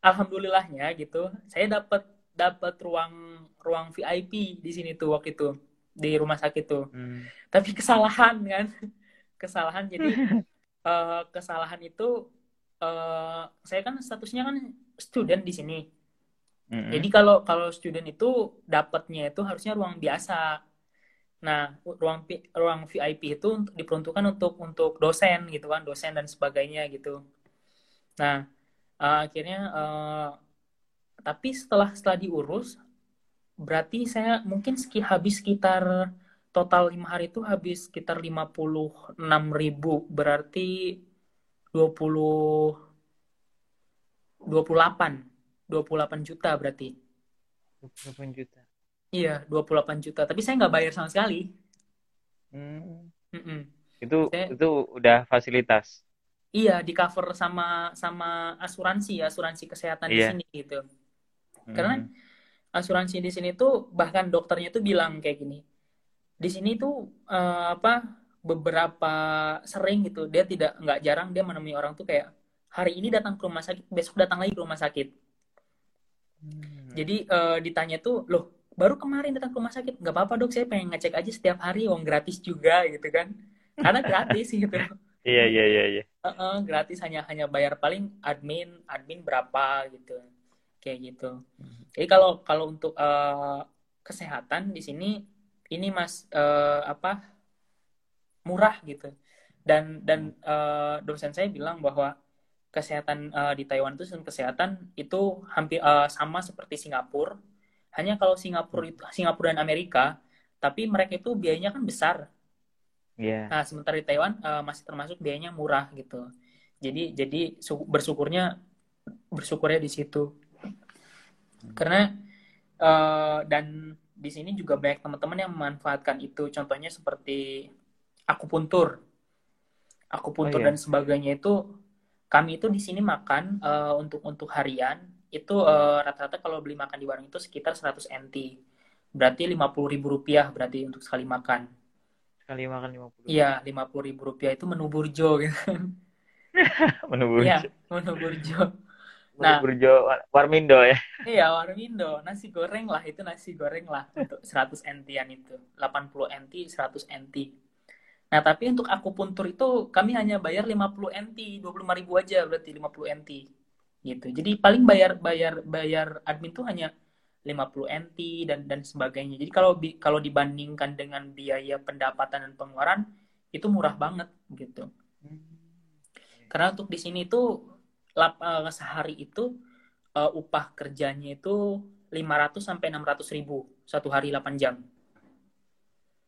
[SPEAKER 3] alhamdulillahnya gitu, saya dapat dapat ruang ruang VIP di sini tuh waktu itu di rumah sakit tuh.
[SPEAKER 2] Hmm.
[SPEAKER 3] Tapi kesalahan kan. Kesalahan jadi eh, kesalahan itu eh, saya kan statusnya kan student di sini.
[SPEAKER 2] Mm-mm.
[SPEAKER 3] Jadi kalau kalau student itu dapatnya itu harusnya ruang biasa. Nah, ruang ruang VIP itu untuk- diperuntukkan untuk untuk dosen gitu kan, dosen dan sebagainya gitu. Nah, eh, akhirnya eh, tapi setelah setelah diurus berarti saya mungkin seki, habis sekitar total lima hari itu habis sekitar 56.000 ribu berarti 20 28 28 juta berarti
[SPEAKER 2] 28 juta.
[SPEAKER 3] iya 28 juta tapi saya nggak bayar sama sekali
[SPEAKER 2] Hmm.
[SPEAKER 3] Mm-mm.
[SPEAKER 2] Itu
[SPEAKER 3] Saya-
[SPEAKER 2] itu udah fasilitas.
[SPEAKER 3] iya di cover sama sama asuransi asuransi kesehatan di
[SPEAKER 2] Iya.
[SPEAKER 3] sini gitu
[SPEAKER 2] Hmm.
[SPEAKER 3] Karena asuransi di sini tuh bahkan dokternya tuh bilang kayak gini. Di sini tuh eh, apa beberapa sering gitu dia tidak nggak jarang dia menemui orang tuh kayak hari ini datang ke rumah sakit besok datang lagi ke rumah sakit.
[SPEAKER 2] Hmm.
[SPEAKER 3] jadi eh, ditanya tuh loh baru kemarin datang ke rumah sakit? Nggak apa-apa dok saya pengen ngecek aja setiap hari uang gratis juga gitu kan. Karena gratis gitu.
[SPEAKER 2] Iya iya iya iya.
[SPEAKER 3] Gratis hanya hanya bayar paling admin admin berapa gitu kayak gitu. Jadi kalau kalau untuk eh, kesehatan di sini ini mas eh, apa murah gitu dan dan eh, dosen saya bilang bahwa kesehatan eh, di Taiwan itu sistem kesehatan itu hampir eh, sama seperti Singapura hanya kalau Singapura itu Singapura dan Amerika tapi mereka itu biayanya kan besar
[SPEAKER 2] Iya.
[SPEAKER 3] Nah, sementara di Taiwan eh, masih termasuk biayanya murah gitu. Jadi jadi bersyukurnya bersyukurnya di situ. Karena eh, dan di sini juga banyak teman-teman yang memanfaatkan itu. Contohnya seperti akupuntur. Akupuntur
[SPEAKER 2] Oh, iya.
[SPEAKER 3] dan sebagainya itu kami itu di sini makan eh, untuk untuk harian itu eh, rata-rata kalau beli makan di warung itu sekitar 100 NT. Berarti 50.000 ribu rupiah berarti untuk sekali makan.
[SPEAKER 2] Sekali makan 50.
[SPEAKER 3] Iya, lima puluh ribu rupiah itu menu burjo gitu.
[SPEAKER 2] Menu burjo.
[SPEAKER 3] Iya, menu burjo. Nah.
[SPEAKER 2] burjo War- Warmindo ya.
[SPEAKER 3] Iya, warmindo, nasi goreng lah itu nasi goreng lah untuk 100 NT-an itu. 80 NT, 100 NT. Nah, tapi untuk akupuntur itu kami hanya bayar 50 NT, 25 ribu aja berarti 50 NT. Gitu. Jadi paling bayar bayar bayar admin tuh hanya 50 NT dan dan sebagainya. Jadi kalau bi- kalau dibandingkan dengan biaya pendapatan dan pengeluaran itu murah banget gitu. Karena untuk di sini tuh lap- eh, sehari itu eh, upah kerjanya itu 500 sampai 600 ribu satu hari 8 jam.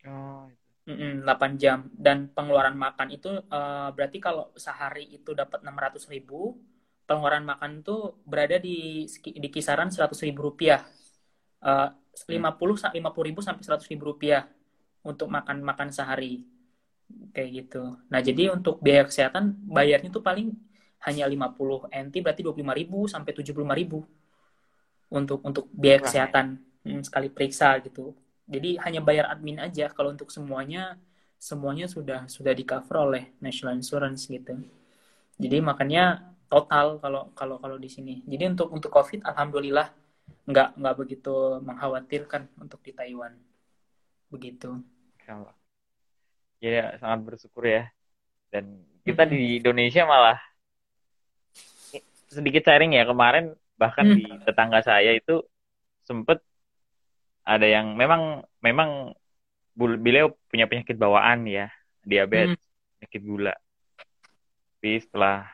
[SPEAKER 2] Oh, itu.
[SPEAKER 3] Mm-mm, 8 jam dan pengeluaran makan itu eh, berarti kalau sehari itu dapat 600 ribu pengeluaran makan tuh berada di di kisaran 100 ribu rupiah Eh, 50 sa- 50 ribu sampai 100 ribu rupiah untuk makan makan sehari kayak gitu nah jadi untuk biaya kesehatan bayarnya tuh paling hanya 50 NT berarti 25 ribu sampai 75 ribu untuk untuk biaya
[SPEAKER 2] ya?
[SPEAKER 3] kesehatan Hmm, sekali periksa gitu jadi hanya bayar admin aja kalau untuk semuanya semuanya sudah sudah di cover oleh National Insurance gitu. Jadi makanya total kalau kalau kalau di sini. Jadi untuk untuk COVID alhamdulillah nggak nggak begitu mengkhawatirkan untuk di Taiwan. Begitu.
[SPEAKER 2] Ya sangat bersyukur ya. Dan kita di Indonesia malah sedikit sharing ya kemarin bahkan
[SPEAKER 3] Hmm.
[SPEAKER 2] di tetangga saya itu sempet ada yang memang memang beliau punya penyakit bawaan ya diabetes penyakit gula. Tapi setelah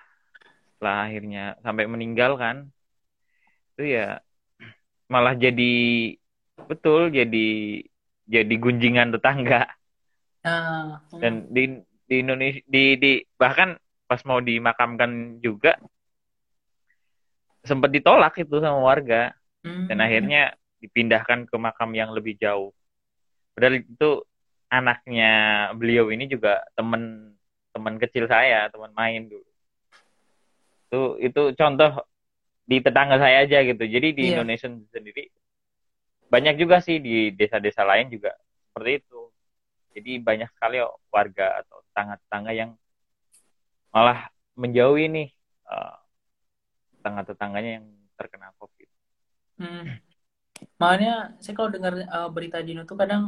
[SPEAKER 2] setelah akhirnya sampai meninggal kan itu ya malah jadi betul jadi jadi gunjingan tetangga.
[SPEAKER 3] Nah,
[SPEAKER 2] dan di di Indonesia di di bahkan pas mau dimakamkan juga sempat ditolak itu sama warga
[SPEAKER 3] hmm,
[SPEAKER 2] dan akhirnya dipindahkan ke makam yang lebih jauh. Padahal itu anaknya beliau ini juga teman teman kecil saya, teman main dulu. Itu itu contoh di tetangga saya aja gitu. Jadi di
[SPEAKER 3] Iya.
[SPEAKER 2] Indonesia sendiri banyak juga sih di desa-desa lain juga seperti itu. Jadi banyak sekali warga atau tetangga-tetangga yang malah menjauhi nih eh, tetangga-tetangganya yang terkena COVID.
[SPEAKER 3] hmm. Makanya saya kalau dengar eh, berita di Indo tuh kadang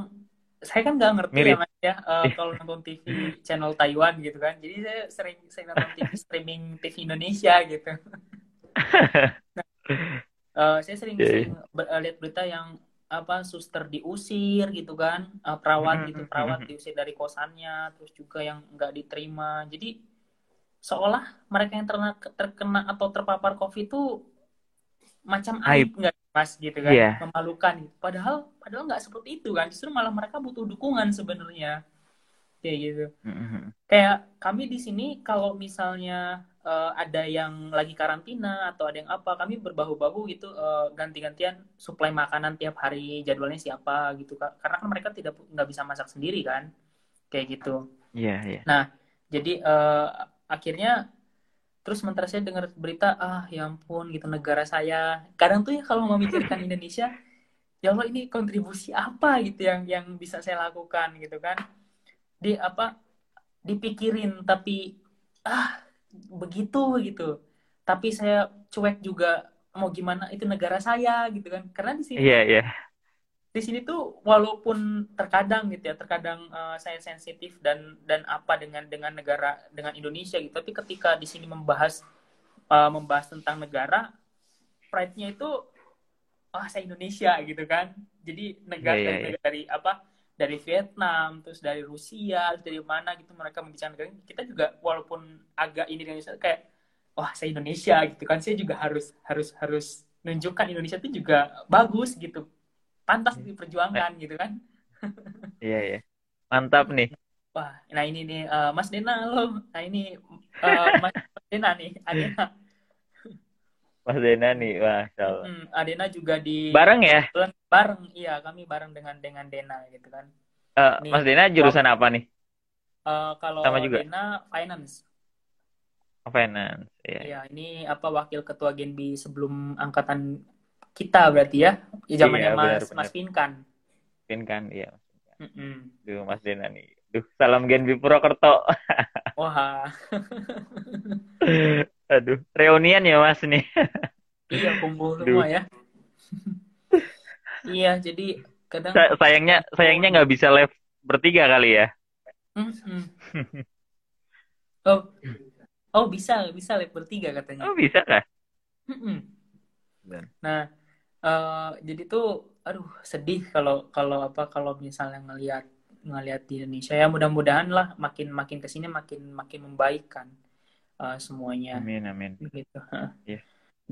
[SPEAKER 3] saya kan nggak ngerti
[SPEAKER 2] Mirip.
[SPEAKER 3] ya mas ya eh, kalau nonton TV channel Taiwan gitu kan. Jadi saya sering sering nonton TV streaming TV Indonesia gitu. Eh, saya sering,
[SPEAKER 2] Iya, iya.
[SPEAKER 3] sering ber- eh, lihat berita yang apa suster diusir gitu kan, Eh, perawat gitu,
[SPEAKER 2] Mhm,
[SPEAKER 3] perawat
[SPEAKER 2] mhm.
[SPEAKER 3] diusir dari kosannya, terus juga yang nggak diterima. Jadi seolah mereka yang terkena, terkena atau terpapar COVID itu macam aib nggak mas gitu kan,
[SPEAKER 2] Iya.
[SPEAKER 3] memalukan. gitu. Padahal padahal nggak seperti itu kan, justru malah mereka butuh dukungan sebenarnya kayak gitu
[SPEAKER 2] Mhm.
[SPEAKER 3] kayak kami di sini kalau misalnya eh, ada yang lagi karantina atau ada yang apa kami berbahu-bahu gitu eh, ganti-gantian suplai makanan tiap hari jadwalnya siapa gitu Kak. karena kan mereka tidak nggak bisa masak sendiri kan kayak gitu
[SPEAKER 2] Iya, iya.
[SPEAKER 3] jadi eh, akhirnya terus sementara saya dengar berita ah ya ampun gitu negara saya. Kadang tuh ya kalau memikirkan Indonesia ya Allah ini kontribusi apa gitu yang yang bisa saya lakukan gitu kan. Di apa dipikirin tapi ah begitu gitu. Tapi saya cuek juga mau gimana? Itu negara saya gitu kan. Karena di sini
[SPEAKER 2] Iya, iya.
[SPEAKER 3] Di sini tuh walaupun terkadang gitu ya terkadang uh, saya sensitif dan dan apa dengan dengan negara dengan Indonesia gitu tapi ketika di sini membahas uh, membahas tentang negara pride-nya itu ah saya Indonesia gitu kan. Jadi negara
[SPEAKER 2] iya,
[SPEAKER 3] dari,
[SPEAKER 2] iya.
[SPEAKER 3] dari apa dari Vietnam terus dari Rusia dari mana gitu mereka membicarakan negara ini, kita juga walaupun agak ini Indonesia kayak wah saya Indonesia gitu kan. Saya juga harus harus harus nunjukkan Indonesia itu juga bagus gitu pantas diperjuangkan gitu kan
[SPEAKER 2] Iya, iya. Mantap nih.
[SPEAKER 3] wah nah ini nih eh, Mas Dena lo nah ini eh, Mas Dena nih Adena
[SPEAKER 2] Mas Dena nih, Masya Allah.
[SPEAKER 3] Hmm, Adena juga di
[SPEAKER 2] Bareng ya?
[SPEAKER 3] bareng iya kami bareng dengan dengan Dena gitu kan
[SPEAKER 2] Eh,
[SPEAKER 3] Nih.
[SPEAKER 2] Mas Dena jurusan apa nih?
[SPEAKER 3] Eh, kalau
[SPEAKER 2] Sama juga?
[SPEAKER 3] Dena finance
[SPEAKER 2] Finance. Iya.
[SPEAKER 3] ya ini apa wakil ketua Genbi sebelum angkatan kita berarti ya Ya, zamannya
[SPEAKER 2] Iya,
[SPEAKER 3] Mas
[SPEAKER 2] benar,
[SPEAKER 3] Mas. Pinkan
[SPEAKER 2] Mungkin kan, iya.
[SPEAKER 3] Mm-mm.
[SPEAKER 2] Duh, Mas Dena nih. Duh, salam Genbi Purwokerto.
[SPEAKER 3] wah
[SPEAKER 2] Aduh, reunian ya Mas nih.
[SPEAKER 3] iya kumpul
[SPEAKER 2] Duh.
[SPEAKER 3] semua ya iya jadi kadang
[SPEAKER 2] Sa- sayangnya, sayangnya nggak bisa live bertiga kali ya.
[SPEAKER 3] Oh oh bisa bisa live bertiga katanya
[SPEAKER 2] Oh, bisa kah?
[SPEAKER 3] Nah, eh, jadi tuh, aduh sedih kalau kalau apa kalau misalnya ngelihat ngelihat di Indonesia ya mudah-mudahan lah makin makin ke sini makin makin membaik kan eh, semuanya
[SPEAKER 2] Amin, amin.
[SPEAKER 3] begitu.
[SPEAKER 2] Iya.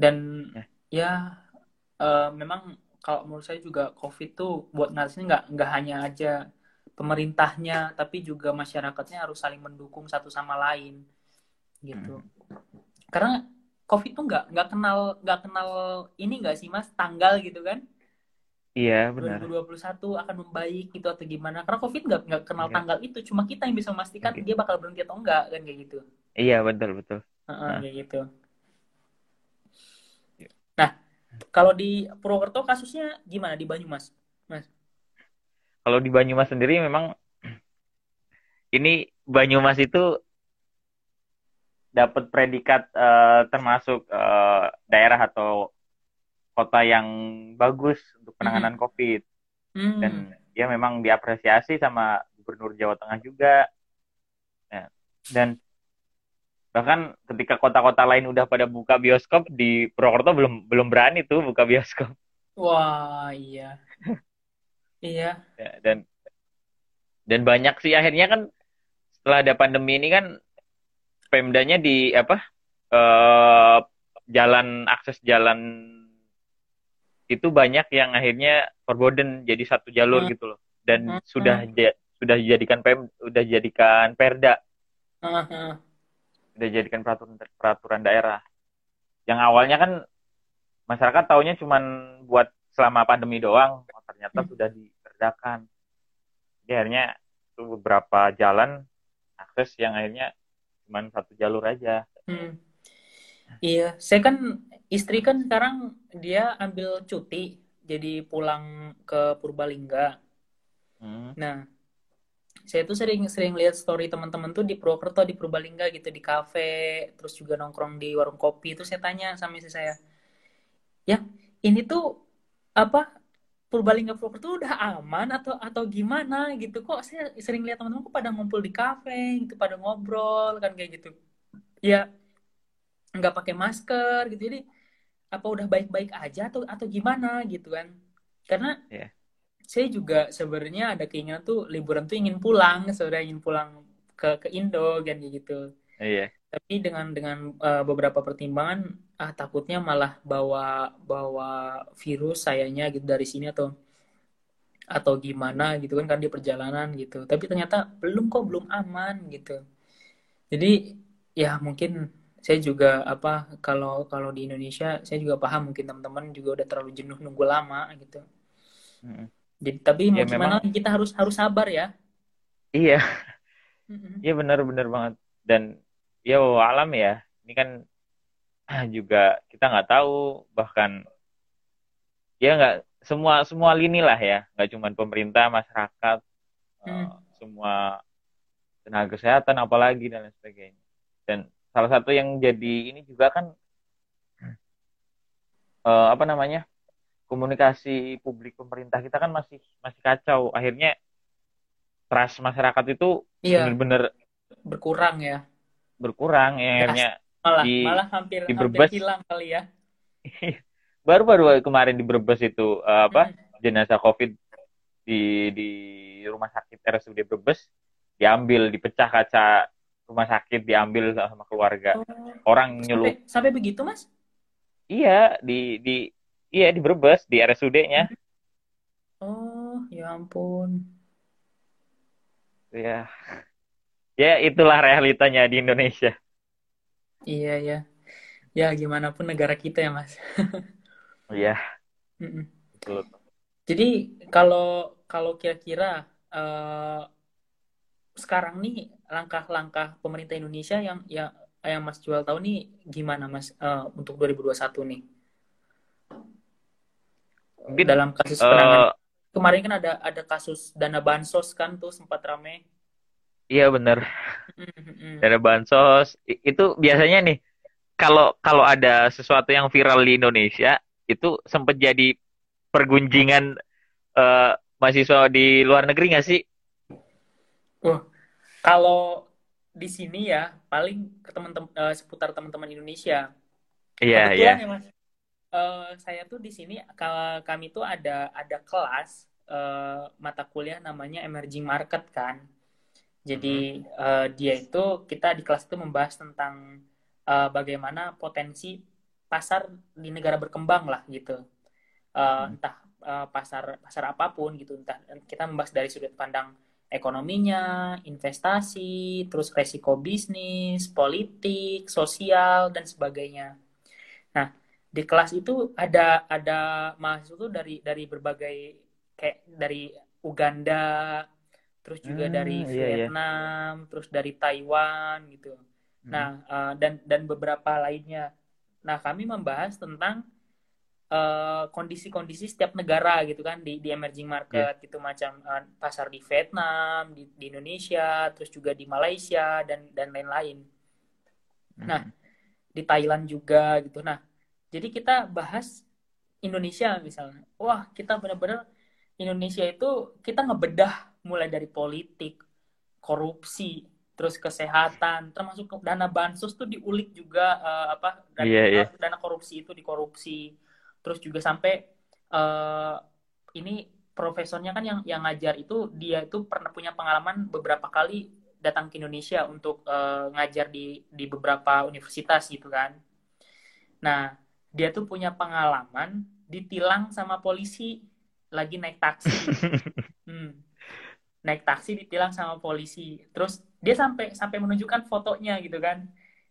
[SPEAKER 3] Dan
[SPEAKER 2] Ya.
[SPEAKER 3] ya eh, memang kalau menurut saya juga COVID tuh buat ngatasin nggak nggak hanya aja pemerintahnya tapi juga masyarakatnya harus saling mendukung satu sama lain gitu. Karena COVID tuh nggak nggak kenal nggak kenal ini nggak sih mas tanggal gitu kan?
[SPEAKER 2] Iya, benar.
[SPEAKER 3] 2021 akan membaik gitu atau gimana? Karena COVID nggak nggak kenal
[SPEAKER 2] Iya.
[SPEAKER 3] tanggal itu, cuma kita yang bisa memastikan
[SPEAKER 2] Oke.
[SPEAKER 3] dia bakal berhenti atau enggak kan kayak gitu.
[SPEAKER 2] Iya, betul, betul.
[SPEAKER 3] Heeh,
[SPEAKER 2] Nah.
[SPEAKER 3] kayak gitu. Nah, kalau di Purwokerto kasusnya gimana di Banyumas?
[SPEAKER 2] Kalau di Banyumas sendiri memang ini Banyumas itu dapat predikat eh, termasuk eh, daerah atau kota yang bagus untuk penanganan COVID
[SPEAKER 3] Hmm,
[SPEAKER 2] dan dia memang diapresiasi sama Gubernur Jawa Tengah juga. Ya. Dan bahkan ketika kota-kota lain udah pada buka bioskop di Purwokerto belum belum berani tuh buka bioskop.
[SPEAKER 3] wah iya, iya,
[SPEAKER 2] Ya, dan dan banyak sih akhirnya kan setelah ada pandemi ini kan Pemdanya di apa eh jalan akses jalan itu banyak yang akhirnya forbidden jadi satu jalur
[SPEAKER 3] Hmm.
[SPEAKER 2] gitu loh dan
[SPEAKER 3] Hmm.
[SPEAKER 2] sudah ja- sudah dijadikan pem sudah dijadikan perda
[SPEAKER 3] heeh.
[SPEAKER 2] sudah dijadikan peraturan peraturan daerah yang awalnya kan masyarakat taunya cuman buat selama pandemi doang oh, ternyata
[SPEAKER 3] Hmm.
[SPEAKER 2] sudah diperdakan jadi akhirnya itu beberapa jalan akses yang akhirnya cuman satu jalur aja
[SPEAKER 3] Hmm. Iya, saya kan istri kan sekarang dia ambil cuti, jadi pulang ke Purbalingga.
[SPEAKER 2] Hmm.
[SPEAKER 3] Nah, saya tuh sering-sering lihat story teman-teman tuh di Purwokerto, di Purbalingga gitu, di kafe, terus juga nongkrong di warung kopi. Terus saya tanya sama istri saya, ya ini tuh apa Purbalingga Purwokerto udah aman atau atau gimana gitu? Kok saya sering lihat teman-teman kok pada ngumpul di kafe gitu, pada ngobrol kan kayak gitu. Ya nggak pakai masker gitu. Jadi apa udah baik-baik aja atau atau gimana gitu kan? Karena
[SPEAKER 2] Iya.
[SPEAKER 3] saya juga sebenarnya ada keinginan tuh liburan tuh ingin pulang, sebenarnya ingin pulang ke ke Indo kan kayak gitu.
[SPEAKER 2] iya
[SPEAKER 3] Tapi dengan dengan uh, beberapa pertimbangan, ah takutnya malah bawa bawa virus sayanya gitu dari sini atau atau gimana gitu kan kan di perjalanan gitu. Tapi ternyata belum kok belum aman gitu. Jadi ya mungkin saya juga apa kalau kalau di Indonesia saya juga paham mungkin teman-teman juga udah terlalu jenuh nunggu lama gitu.
[SPEAKER 2] Mm-mm.
[SPEAKER 3] Jadi tapi mau
[SPEAKER 2] Ya,
[SPEAKER 3] gimana lagi, kita harus harus sabar ya.
[SPEAKER 2] iya iya benar-benar banget dan ya alam ya. Ini kan ah, juga kita nggak tahu bahkan ya nggak semua semua lini lah ya. Nggak cuma pemerintah masyarakat eh,
[SPEAKER 3] Hmm.
[SPEAKER 2] semua tenaga kesehatan apalagi dan lain sebagainya. Dan salah satu yang jadi ini juga kan uh, apa namanya komunikasi publik pemerintah kita kan masih masih kacau. Akhirnya trust masyarakat itu
[SPEAKER 3] Iya,
[SPEAKER 2] benar-benar
[SPEAKER 3] berkurang ya.
[SPEAKER 2] Berkurang ya akhirnya
[SPEAKER 3] Malah
[SPEAKER 2] Di-
[SPEAKER 3] malah hampir
[SPEAKER 2] di
[SPEAKER 3] hampir
[SPEAKER 2] Brebes.
[SPEAKER 3] hilang kali ya.
[SPEAKER 2] baru-baru kemarin di Brebes itu uh, apa
[SPEAKER 3] Hmm.
[SPEAKER 2] jenazah COVID di di rumah sakit RSUD Brebes diambil dipecah kaca rumah sakit diambil sama keluarga
[SPEAKER 3] Oh,
[SPEAKER 2] orang nyeluk
[SPEAKER 3] sampai sampai begitu, Mas?
[SPEAKER 2] iya di di iya di Brebes di RSUD-nya
[SPEAKER 3] Oh, ya ampun.
[SPEAKER 2] ya ya itulah realitanya di Indonesia
[SPEAKER 3] Iya, ya. Ya, gimana pun negara kita ya, Mas.
[SPEAKER 2] iya
[SPEAKER 3] Mm-mm.
[SPEAKER 2] betul
[SPEAKER 3] Jadi kalau kalau kira-kira eh, sekarang nih langkah-langkah pemerintah Indonesia yang yang yang Mas Jual tahu nih gimana Mas eh, untuk 2021 nih?
[SPEAKER 2] Mungkin,
[SPEAKER 3] Dalam kasus penanganan
[SPEAKER 2] Eh,
[SPEAKER 3] kemarin kan ada ada kasus dana bansos kan tuh sempat rame.
[SPEAKER 2] Iya bener
[SPEAKER 3] Mm-mm.
[SPEAKER 2] ada bansos itu biasanya nih kalau kalau ada sesuatu yang viral di Indonesia itu sempat jadi pergunjingan eh, mahasiswa di luar negeri nggak sih
[SPEAKER 3] Kalau di sini ya paling ke teman-teman eh, seputar teman-teman Indonesia.
[SPEAKER 2] iya iya
[SPEAKER 3] Kebetulan ya Mas, eh, saya tuh di sini ka- kami tuh ada ada kelas eh, mata kuliah namanya emerging market kan. Jadi eh, dia itu kita di kelas itu membahas tentang eh, bagaimana potensi pasar di negara berkembang lah gitu. Eh, entah eh, pasar pasar apa pun gitu, entah kita membahas dari sudut pandang ekonominya, investasi, terus resiko bisnis, politik, sosial dan sebagainya. Nah, di kelas itu ada ada mahasiswa tuh dari dari berbagai kayak dari Uganda, terus juga
[SPEAKER 2] Hmm,
[SPEAKER 3] dari
[SPEAKER 2] iya, iya.
[SPEAKER 3] Vietnam, terus dari Taiwan gitu. Nah, eh, dan dan beberapa lainnya. Nah, kami membahas tentang eh, kondisi-kondisi setiap negara gitu kan di di emerging market gitu macam eh, pasar di Vietnam, di, di Indonesia, terus juga di Malaysia dan dan lain-lain. Nah, di Thailand juga gitu. Nah, jadi kita bahas Indonesia misalnya. Wah, kita benar-benar Indonesia itu kita ngebedah mulai dari politik, korupsi, terus kesehatan, termasuk ke- dana bansos tuh diulik juga eh, apa dana,
[SPEAKER 2] Iya, iya.
[SPEAKER 3] dana korupsi itu dikorupsi. Terus juga sampai eh, ini profesornya kan yang yang ngajar itu dia itu pernah punya pengalaman beberapa kali datang ke Indonesia untuk eh, ngajar di di beberapa universitas gitu kan. Nah, dia tuh punya pengalaman ditilang sama polisi lagi naik taksi. Naik taksi ditilang sama polisi. Terus dia sampai sampai menunjukkan fotonya gitu kan.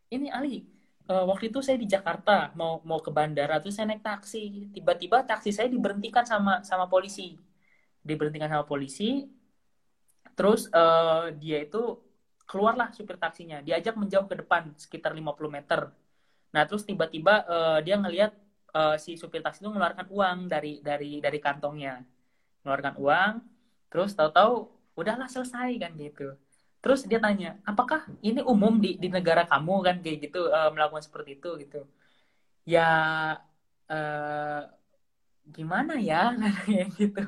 [SPEAKER 3] Ini Ali, eh, waktu itu saya di Jakarta mau mau ke bandara terus saya naik taksi. Tiba-tiba taksi saya diberhentikan sama sama polisi. Diberhentikan sama polisi. Terus eh, dia itu keluarlah supir taksinya, diajak menjauh ke depan sekitar 50 meter. Nah, terus tiba-tiba eh, dia ngelihat eh, si supir taksi itu mengeluarkan uang dari dari dari kantongnya. Mengeluarkan uang, terus tahu-tahu udahlah selesai kan gitu. Terus dia tanya, "Apakah ini umum di di negara kamu kan kayak gitu eh, melakukan seperti itu gitu?" Ya eh, gimana ya gitu.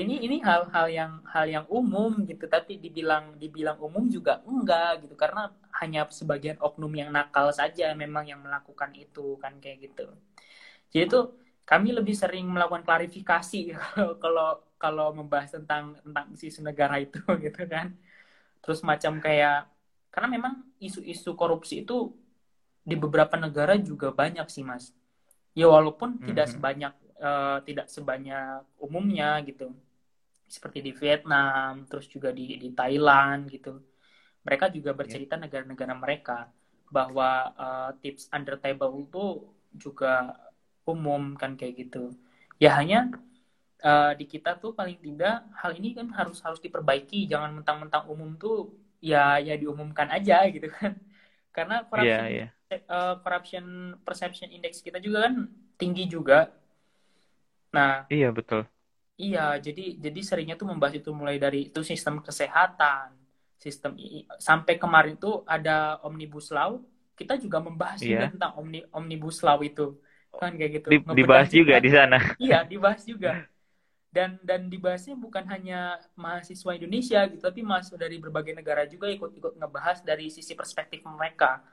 [SPEAKER 3] Ini ini hal-hal yang hal yang umum gitu, tapi dibilang dibilang umum juga enggak gitu karena hanya sebagian oknum yang nakal saja memang yang melakukan itu kan kayak gitu. Jadi itu kami lebih sering melakukan klarifikasi kalau kalau membahas tentang tentang isu negara itu gitu kan. Terus macam kayak karena memang isu-isu korupsi itu di beberapa negara juga banyak sih Mas. Ya walaupun tidak
[SPEAKER 2] Mhm.
[SPEAKER 3] sebanyak eh, tidak sebanyak umumnya gitu. Seperti di Vietnam, terus juga di di Thailand gitu. Mereka juga bercerita negara-negara mereka bahwa eh, tips under table itu juga umum kan kayak gitu. Ya hanya eh, di kita tuh paling tidak hal ini kan harus harus diperbaiki, jangan mentang-mentang umum tuh ya ya diumumkan aja gitu kan. Karena
[SPEAKER 2] Iya,
[SPEAKER 3] corruption
[SPEAKER 2] iya.
[SPEAKER 3] eh, corruption perception index kita juga kan tinggi juga. Nah,
[SPEAKER 2] Iya, betul.
[SPEAKER 3] iya, jadi jadi seringnya tuh membahas itu mulai dari itu sistem kesehatan, sistem sampai kemarin tuh ada omnibus law kita juga membahas
[SPEAKER 2] Iya.
[SPEAKER 3] juga tentang omni, omnibus law itu kan kayak gitu
[SPEAKER 2] Di, dibahas juga di sana.
[SPEAKER 3] iya dibahas juga dan dan dibahasnya bukan hanya mahasiswa Indonesia gitu tapi mahasiswa dari berbagai negara juga ikut-ikut ngebahas dari sisi perspektif mereka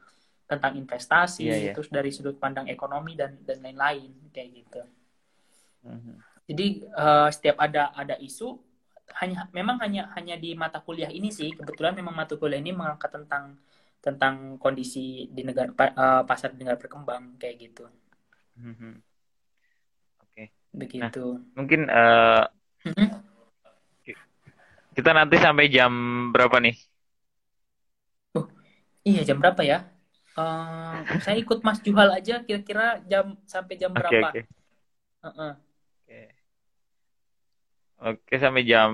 [SPEAKER 3] tentang investasi
[SPEAKER 2] Iya, iya.
[SPEAKER 3] terus dari sudut pandang ekonomi dan dan lain-lain kayak gitu
[SPEAKER 2] Mhm.
[SPEAKER 3] jadi eh, setiap ada ada isu hanya memang hanya hanya di mata kuliah ini sih kebetulan memang mata kuliah ini mengangkat tentang tentang kondisi di negara eh, pasar di negara berkembang kayak gitu
[SPEAKER 2] Mhm. Oke,
[SPEAKER 3] begitu
[SPEAKER 2] mungkin eh,
[SPEAKER 3] Mhm.
[SPEAKER 2] kita nanti sampai jam berapa nih?
[SPEAKER 3] Iya jam berapa ya? Eh, saya ikut Mas Juhal aja kira-kira jam sampai jam
[SPEAKER 2] Oke,
[SPEAKER 3] berapa?
[SPEAKER 2] oke.
[SPEAKER 3] Heeh.
[SPEAKER 2] Oke. Oke, sampai jam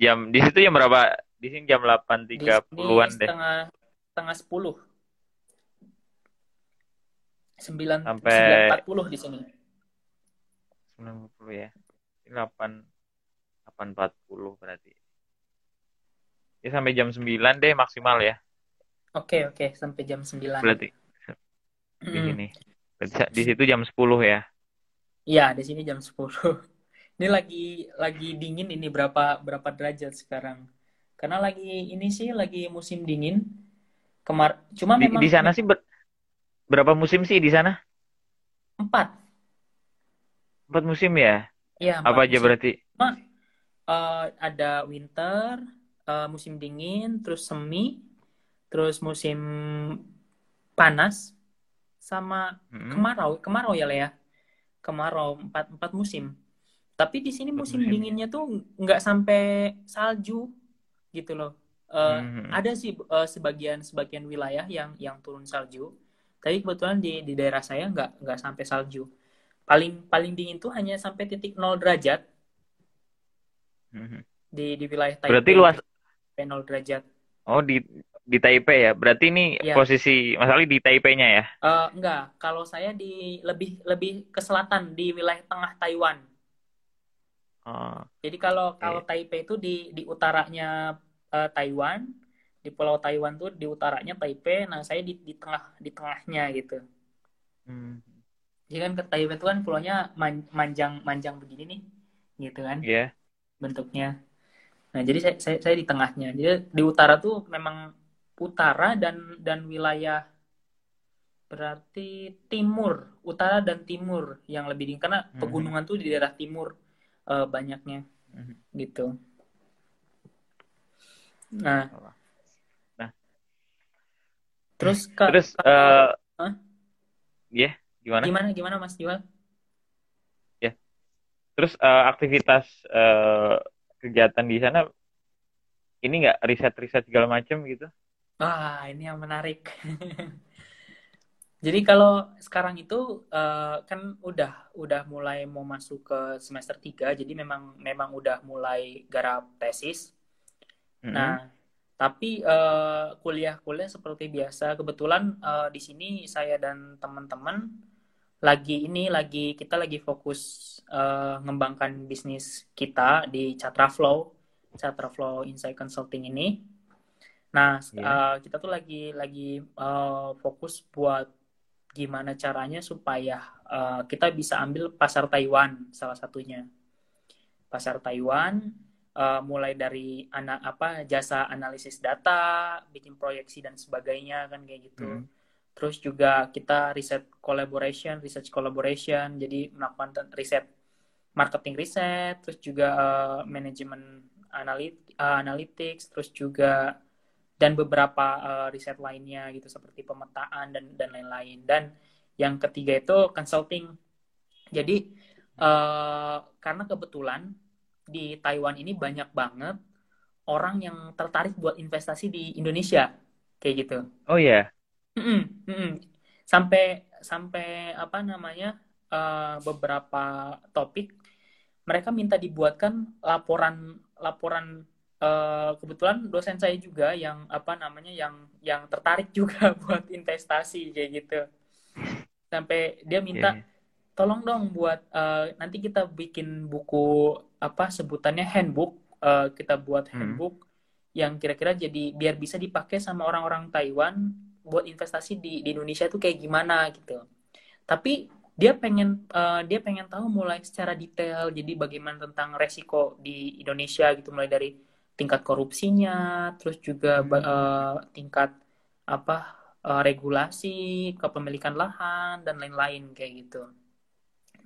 [SPEAKER 2] jam di situ jam berapa? Di sini jam
[SPEAKER 3] Di sini
[SPEAKER 2] 8.30-an deh.
[SPEAKER 3] setengah setengah sepuluh. Sembilan
[SPEAKER 2] Sampai-
[SPEAKER 3] sembilan empat puluh di sini.
[SPEAKER 2] 90 ya. Ini 8 8.40 berarti. Ya sampai jam 9 deh maksimal ya.
[SPEAKER 3] Oke oke sampai jam sembilan.
[SPEAKER 2] Berarti di sini. Berarti di situ jam 10 ya.
[SPEAKER 3] Iya di sini jam sepuluh. Ini lagi lagi dingin ini berapa berapa derajat sekarang? Karena lagi ini sih lagi musim dingin. Kemar cuma
[SPEAKER 2] Di,
[SPEAKER 3] memang
[SPEAKER 2] di sana sih ber- berapa musim sih di sana?
[SPEAKER 3] empat.
[SPEAKER 2] Empat musim ya?
[SPEAKER 3] Iya
[SPEAKER 2] Apa aja
[SPEAKER 3] musim.
[SPEAKER 2] berarti?
[SPEAKER 3] Eh, ada winter, eh, musim dingin, terus semi, terus musim panas, sama
[SPEAKER 2] Mm-mm.
[SPEAKER 3] kemarau. Kemarau ya, Lea? Kemarau, empat, empat musim. Tapi di sini musim
[SPEAKER 2] musim.
[SPEAKER 3] dinginnya tuh nggak sampai salju, gitu loh. Eh,
[SPEAKER 2] Mhm.
[SPEAKER 3] Ada sih eh, sebagian sebagian wilayah yang yang turun salju, tapi kebetulan di di daerah saya nggak nggak sampai salju. Paling paling dingin tuh hanya sampai titik 0 derajat
[SPEAKER 2] Mhm.
[SPEAKER 3] di di wilayah
[SPEAKER 2] Berarti
[SPEAKER 3] Taipei.
[SPEAKER 2] luas
[SPEAKER 3] sampai 0 derajat.
[SPEAKER 2] Oh di di Taipei ya. Berarti ini
[SPEAKER 3] Iya.
[SPEAKER 2] posisi Mas Ali di Taipei-nya ya.
[SPEAKER 3] Eh, enggak, kalau saya di lebih lebih ke selatan di wilayah tengah Taiwan.
[SPEAKER 2] Oh,
[SPEAKER 3] Jadi kalau
[SPEAKER 2] Oke.
[SPEAKER 3] kalau Taipei itu di di utaranya eh, Taiwan, di Pulau Taiwan tuh di utaranya Taipei. Nah, saya di di tengah di tengahnya gitu.
[SPEAKER 2] hmm.
[SPEAKER 3] Jadi kan ke Taipei itu kan pulaunya man- manjang manjang begini nih, gitu kan
[SPEAKER 2] Iya.
[SPEAKER 3] bentuknya. Nah, jadi saya, saya saya di tengahnya. Jadi di utara tuh memang utara dan dan wilayah berarti timur, utara dan timur yang lebih dingin karena
[SPEAKER 2] Mhm.
[SPEAKER 3] pegunungan tuh di daerah timur eh, banyaknya
[SPEAKER 2] Mhm.
[SPEAKER 3] gitu. Nah,
[SPEAKER 2] Nah.
[SPEAKER 3] terus Kak,
[SPEAKER 2] Terus eh
[SPEAKER 3] Hah?
[SPEAKER 2] ya, gimana?
[SPEAKER 3] gimana gimana Mas Jual?
[SPEAKER 2] Terus eh, aktivitas eh, kegiatan di sana ini nggak riset-riset segala macam gitu?
[SPEAKER 3] Wah, ini yang menarik. Jadi kalau sekarang itu eh, kan udah udah mulai mau masuk ke semester 3, jadi memang memang udah mulai garap tesis.
[SPEAKER 2] Mm-mm.
[SPEAKER 3] Nah, tapi kuliah-kuliah seperti biasa. Kebetulan eh, di sini saya dan teman-teman lagi ini lagi kita lagi fokus eh, ngembangkan bisnis kita di Chatra Flow, Chatra Flow Insight Consulting ini. Nah,
[SPEAKER 2] Iya.
[SPEAKER 3] eh, kita tuh lagi lagi eh, fokus buat gimana caranya supaya eh, kita bisa ambil pasar Taiwan salah satunya. Pasar Taiwan eh, mulai dari ana, apa jasa analisis data, bikin proyeksi dan sebagainya kan kayak gitu.
[SPEAKER 2] Hmm.
[SPEAKER 3] Terus juga kita riset collaboration, research collaboration, jadi melakukan riset marketing riset, terus juga eh, manajemen analit eh, analytics, terus juga dan beberapa eh, riset lainnya gitu seperti pemetaan dan dan lain-lain. Dan yang ketiga itu consulting. Jadi eh, karena kebetulan di Taiwan ini banyak banget orang yang tertarik buat investasi di Indonesia kayak gitu.
[SPEAKER 2] Oh ya,
[SPEAKER 3] Mm-mm, mm-mm. Sampai sampai apa namanya eh, beberapa topik mereka minta dibuatkan laporan laporan eh, kebetulan dosen saya juga yang apa namanya yang yang tertarik juga buat investasi kayak gitu. Sampai dia minta
[SPEAKER 2] iya.
[SPEAKER 3] tolong dong buat eh, nanti kita bikin buku apa sebutannya handbook Eh, kita buat
[SPEAKER 2] Hmm.
[SPEAKER 3] handbook yang kira-kira jadi biar bisa dipakai sama orang-orang Taiwan buat investasi di, di Indonesia tuh kayak gimana gitu. Tapi dia pengen uh, dia pengen tahu mulai secara detail jadi bagaimana tentang resiko di Indonesia gitu mulai dari tingkat korupsinya terus juga uh, tingkat apa uh, regulasi kepemilikan lahan dan lain-lain kayak gitu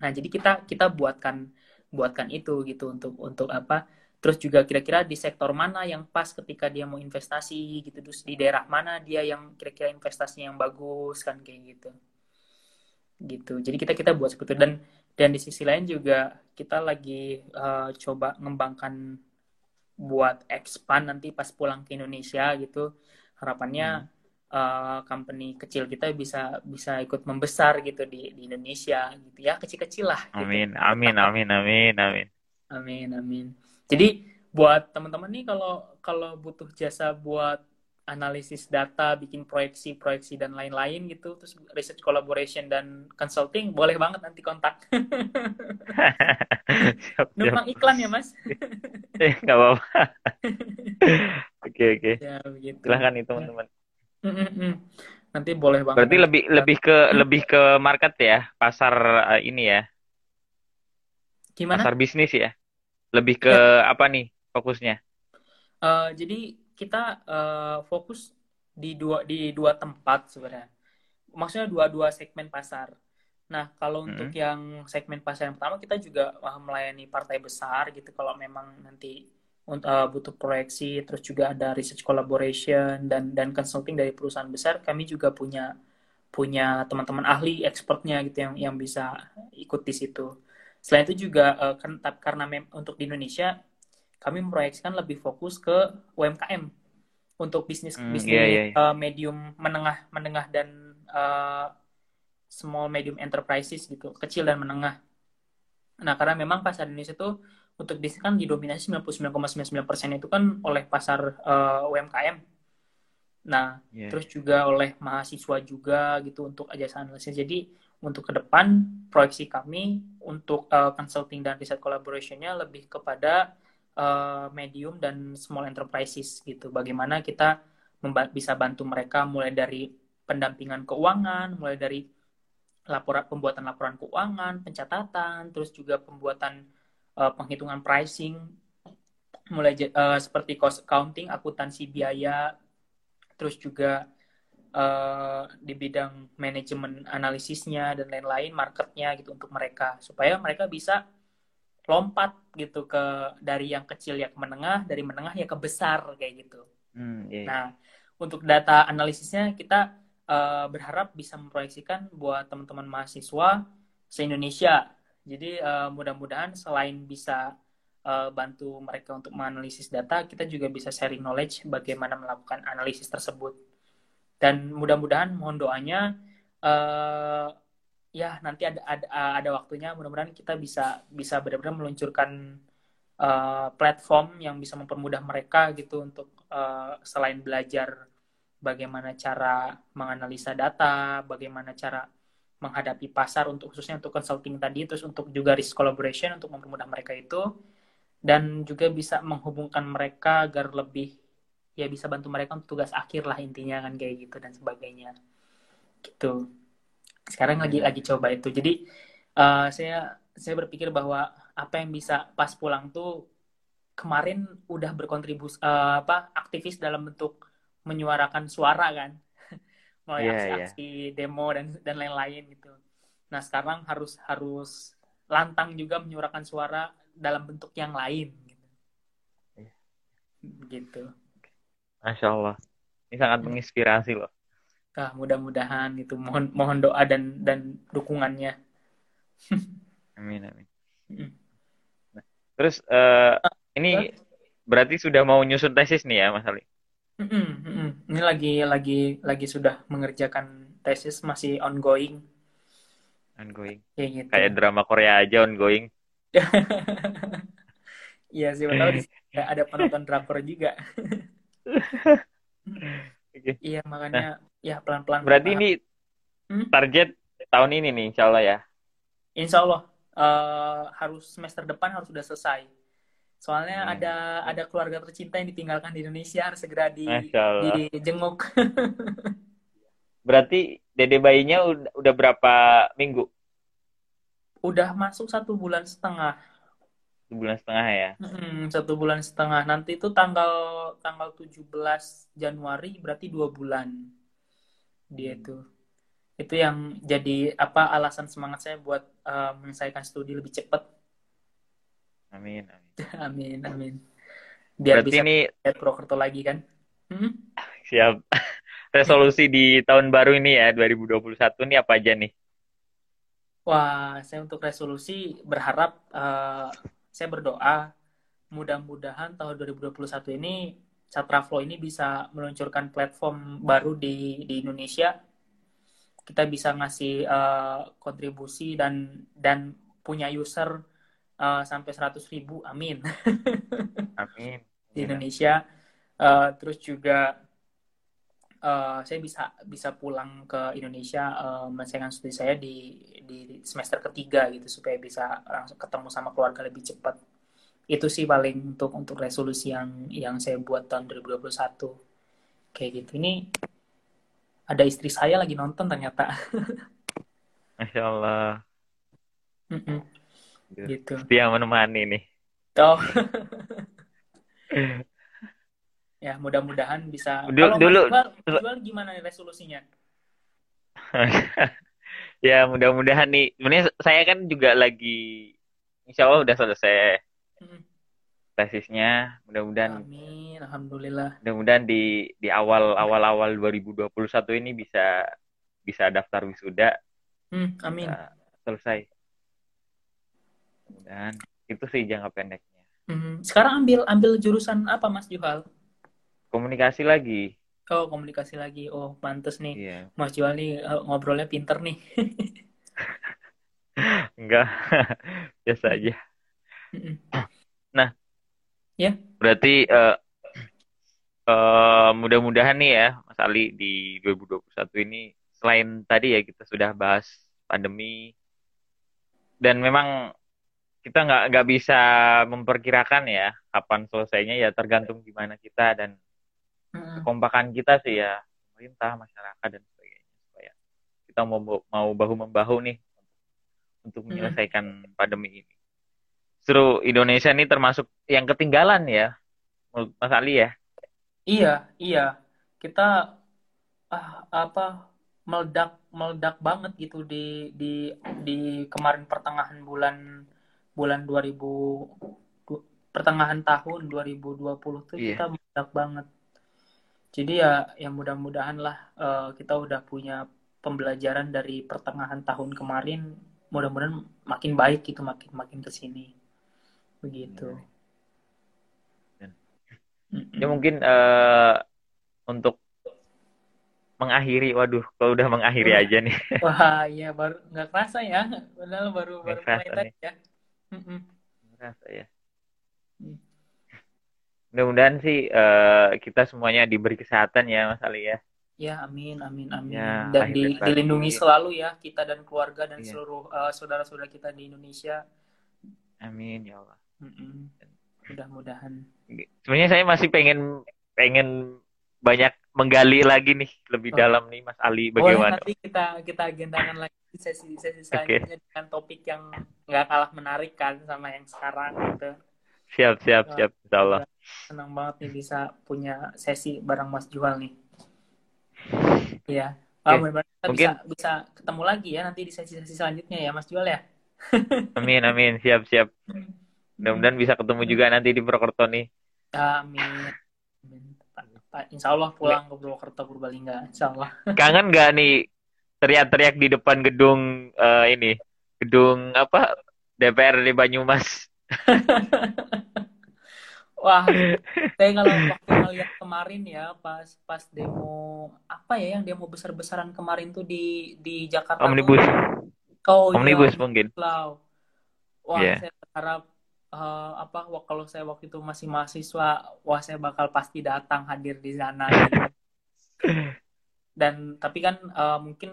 [SPEAKER 3] nah jadi kita kita buatkan buatkan itu gitu untuk untuk apa terus juga kira-kira di sektor mana yang pas ketika dia mau investasi gitu terus di daerah mana dia yang kira-kira investasinya yang bagus kan kayak gitu. Gitu. Jadi kita kita buat seperti itu. Dan dan di sisi lain juga kita lagi uh, coba ngembangkan buat expand nanti pas pulang ke Indonesia gitu. Harapannya hmm. uh, company kecil kita bisa bisa ikut membesar gitu di, di Indonesia gitu. Ya kecil-kecil lah
[SPEAKER 2] gitu. amin amin amin amin amin.
[SPEAKER 3] Amin amin jadi buat teman-teman nih kalau kalau butuh jasa buat analisis data, bikin proyeksi-proyeksi dan lain-lain gitu, terus research collaboration dan consulting, boleh banget nanti kontak. Numpang iklan ya, Mas?
[SPEAKER 2] eh, nggak apa-apa. Oke, oke. Ya. Silahkan nih, teman-teman.
[SPEAKER 3] Nanti boleh banget.
[SPEAKER 2] Berarti lebih lebih ke lebih ke market ya, pasar uh, ini ya.
[SPEAKER 3] Gimana?
[SPEAKER 2] Pasar bisnis ya. Lebih ke ya. apa nih fokusnya?
[SPEAKER 3] Uh, jadi kita uh, fokus di dua di dua tempat sebenarnya. Maksudnya dua-dua segmen pasar. Nah, kalau hmm. untuk yang segmen pasar yang pertama kita juga uh, melayani partai besar gitu kalau memang nanti uh, butuh proyeksi terus juga ada research collaboration dan dan consulting dari perusahaan besar, kami juga punya punya teman-teman ahli expertnya gitu yang yang bisa ikut di situ. Selain itu juga uh, karena untuk di Indonesia kami memproyeksikan lebih fokus ke UMKM untuk bisnis hmm, bisnis yeah, yeah, yeah. Uh, medium menengah menengah dan uh, small medium enterprises gitu kecil dan menengah. Nah karena memang pasar Indonesia itu untuk bisnis kan didominasi 99,99% itu kan oleh pasar uh, UMKM. Nah yeah. terus juga oleh mahasiswa juga gitu untuk jasa analisis. Jadi untuk ke depan proyeksi kami untuk uh, consulting dan riset collaborationnya lebih kepada uh, medium dan small enterprises gitu. Bagaimana kita bisa bantu mereka mulai dari pendampingan keuangan, mulai dari laporan pembuatan laporan keuangan, pencatatan, terus juga pembuatan uh, penghitungan pricing, mulai uh, seperti cost accounting, akuntansi biaya, terus juga uh, di bidang manajemen analisisnya dan lain-lain, marketnya gitu untuk mereka supaya mereka bisa lompat gitu ke dari yang kecil ya ke menengah, dari menengah ya ke besar kayak gitu. Hmm, yeah. Iya. Nah, untuk data analisisnya kita uh, berharap bisa memproyeksikan buat teman-teman mahasiswa se-Indonesia. Jadi uh, mudah-mudahan selain bisa uh, bantu mereka untuk menganalisis data, kita juga bisa sharing knowledge bagaimana melakukan analisis tersebut. Dan mudah-mudahan mohon doanya uh, ya nanti ada ada, ada waktunya. Mudah-mudahan kita bisa bisa benar-benar meluncurkan uh, platform yang bisa mempermudah mereka gitu untuk uh, selain belajar bagaimana cara menganalisa data, bagaimana cara menghadapi pasar untuk khususnya untuk consulting tadi terus untuk juga risk collaboration untuk mempermudah mereka itu. Dan juga bisa menghubungkan mereka agar lebih ya bisa bantu mereka untuk tugas akhir lah intinya kan kayak gitu dan sebagainya gitu sekarang lagi lagi coba itu jadi uh, saya saya berpikir bahwa apa yang bisa pas pulang tuh kemarin udah berkontribusi uh, apa aktivis dalam bentuk menyuarakan suara kan mulai yeah, aksi-aksi yeah. demo dan dan lain-lain gitu nah sekarang harus harus lantang juga menyuarakan suara dalam bentuk yang lain gitu, yeah. gitu.
[SPEAKER 2] Masya Allah ini sangat hmm. menginspirasi loh
[SPEAKER 3] Nah, mudah-mudahan itu mohon mohon doa dan dan dukungannya.
[SPEAKER 2] amin amin. Nah, terus uh, ini berarti sudah mau nyusun tesis nih ya Mas Ali?
[SPEAKER 3] Ini lagi lagi lagi sudah mengerjakan tesis masih ongoing.
[SPEAKER 2] Ongoing. Kayak, gitu. Kayak drama Korea aja ongoing.
[SPEAKER 3] Iya sih, betul ada penonton drakor juga. Iya makanya nah, ya pelan-pelan.
[SPEAKER 2] Berarti ini hmm? target tahun ini nih, insya Allah ya.
[SPEAKER 3] Insya Allah uh, harus semester depan harus sudah selesai. Soalnya
[SPEAKER 2] Hmm.
[SPEAKER 3] ada ada keluarga tercinta yang ditinggalkan di Indonesia harus segera di dijenguk.
[SPEAKER 2] Berarti dede bayinya udah, udah berapa minggu?
[SPEAKER 3] Udah masuk satu bulan setengah.
[SPEAKER 2] Sebulan setengah ya?
[SPEAKER 3] Mm, satu bulan setengah. Nanti itu tanggal tanggal 17 Januari berarti dua bulan. Dia itu. Itu yang jadi apa alasan semangat saya buat eh, menyelesaikan studi lebih cepat.
[SPEAKER 2] Amin, amin.
[SPEAKER 3] Amin, amin. Biar
[SPEAKER 2] Berarti
[SPEAKER 3] bisa
[SPEAKER 2] ini
[SPEAKER 3] lihat Purwokerto lagi kan. Hmm?
[SPEAKER 2] siap. Resolusi di tahun baru ini ya, 2021 ini apa aja nih?
[SPEAKER 3] Wah, saya untuk resolusi berharap eh, saya berdoa mudah-mudahan tahun 2021 ini Satraflow ini bisa meluncurkan platform baru di di Indonesia. Kita bisa ngasih eh, kontribusi dan dan punya user eh, sampai 100 ribu, amin,
[SPEAKER 2] Amin.
[SPEAKER 3] di Indonesia. Eh, terus juga eh, saya bisa bisa pulang ke Indonesia eh, menyelesaikan studi saya di di semester ketiga gitu supaya bisa langsung ketemu sama keluarga lebih cepat. Itu sih paling untuk untuk resolusi yang yang saya buat tahun 2021 kayak gitu. Ini ada istri saya lagi nonton ternyata.
[SPEAKER 2] Masya Allah.
[SPEAKER 3] Mm-mm, gitu.
[SPEAKER 2] Setia menemani nih.
[SPEAKER 3] Oh. ya mudah-mudahan bisa.
[SPEAKER 2] Dulu-
[SPEAKER 3] Kalau
[SPEAKER 2] dulu-
[SPEAKER 3] Mas Iqbal gimana nih resolusinya?
[SPEAKER 2] ya mudah-mudahan nih. Sebenarnya saya kan juga lagi, Insya Allah udah selesai
[SPEAKER 3] Mm,
[SPEAKER 2] tesisnya. Mudah-mudahan
[SPEAKER 3] Amin, alhamdulillah.
[SPEAKER 2] mudah-mudahan di di awal awal awal 2021 ini bisa bisa daftar wisuda
[SPEAKER 3] Hmm, amin.
[SPEAKER 2] bisa selesai. Mudah-mudahan itu sih jangka pendeknya.
[SPEAKER 3] Hmm, Sekarang ambil ambil jurusan apa Mas Juhal?
[SPEAKER 2] Komunikasi lagi.
[SPEAKER 3] Oh, komunikasi lagi. Oh, pantes nih.
[SPEAKER 2] Iya.
[SPEAKER 3] Mas Juhal nih eh, ngobrolnya pinter nih.
[SPEAKER 2] Enggak. Biasa aja.
[SPEAKER 3] Mm-mm.
[SPEAKER 2] Berarti eh eh, mudah-mudahan nih ya Mas Ali di 2021 ini selain tadi ya kita sudah bahas pandemi dan memang kita nggak nggak bisa memperkirakan ya kapan selesainya ya tergantung gimana kita dan
[SPEAKER 3] Mm-mm.
[SPEAKER 2] kekompakan kita sih ya pemerintah masyarakat dan sebagainya supaya kita mau mau bahu membahu nih untuk
[SPEAKER 3] Mhm.
[SPEAKER 2] menyelesaikan pandemi ini. Seru Indonesia ini termasuk yang ketinggalan ya menurut Mas Ali ya.
[SPEAKER 3] Iya, iya. Kita ah, apa meledak meledak banget gitu di di di kemarin pertengahan bulan bulan 2000 du- pertengahan tahun 2020 tuh
[SPEAKER 2] Iya.
[SPEAKER 3] kita meledak banget. Jadi ya yang mudah-mudahan lah eh, kita udah punya pembelajaran dari pertengahan tahun kemarin mudah-mudahan makin baik gitu makin makin ke sini. Begitu.
[SPEAKER 2] Ya mungkin eh, untuk mengakhiri, waduh, kalau udah mengakhiri
[SPEAKER 3] Wah.
[SPEAKER 2] aja nih.
[SPEAKER 3] Wah, iya baru nggak kerasa ya. Padahal baru
[SPEAKER 2] Nggak
[SPEAKER 3] baru
[SPEAKER 2] kerasa
[SPEAKER 3] mulai tadi ya. Mm-mm.
[SPEAKER 2] Merasa ya.
[SPEAKER 3] Hmm.
[SPEAKER 2] Mudah-mudahan sih eh, kita semuanya diberi kesehatan ya Mas Ali ya.
[SPEAKER 3] Ya, amin, amin, amin.
[SPEAKER 2] Ya,
[SPEAKER 3] Dan di- dilindungi selalu ya kita dan keluarga dan
[SPEAKER 2] Iya.
[SPEAKER 3] seluruh eh, saudara-saudara kita di Indonesia.
[SPEAKER 2] Amin ya Allah.
[SPEAKER 3] Mm-mm. Mudah-mudahan.
[SPEAKER 2] Sebenarnya saya masih pengen pengen banyak menggali lagi nih lebih
[SPEAKER 3] Oh.
[SPEAKER 2] dalam nih Mas Ali
[SPEAKER 3] Boleh
[SPEAKER 2] bagaimana.
[SPEAKER 3] nanti kita kita agendakan lagi sesi-sesi selanjutnya dengan topik yang nggak kalah menarik kan sama yang sekarang gitu.
[SPEAKER 2] Siap siap siap Insya Allah.
[SPEAKER 3] Senang banget nih bisa punya sesi bareng Mas Jual nih. Iya. Mudah-mudahan kita
[SPEAKER 2] Mungkin-
[SPEAKER 3] bisa bisa ketemu lagi ya nanti di sesi-sesi selanjutnya ya Mas Jual ya.
[SPEAKER 2] Amin amin siap siap. Mudah-mudahan bisa ketemu juga nanti di Purwokerto nih.
[SPEAKER 3] Amin. Insya Allah pulang ke Purwokerto Purbalingga. Insya Allah.
[SPEAKER 2] Kangen gak nih teriak-teriak di depan gedung eh, ini gedung apa DPRD Banyumas?
[SPEAKER 3] Wah, saya kalau waktu ngeliat kemarin ya pas pas demo apa ya yang demo besar-besaran kemarin tuh di di Jakarta tuh.
[SPEAKER 2] Omnibus,
[SPEAKER 3] Oh iya,
[SPEAKER 2] omnibus mungkin.
[SPEAKER 3] Law. Wah,
[SPEAKER 2] Iya.
[SPEAKER 3] saya berharap eh, apa wah, kalau saya waktu itu masih mahasiswa, wah saya bakal pasti datang hadir di sana. gitu. Dan tapi kan eh, mungkin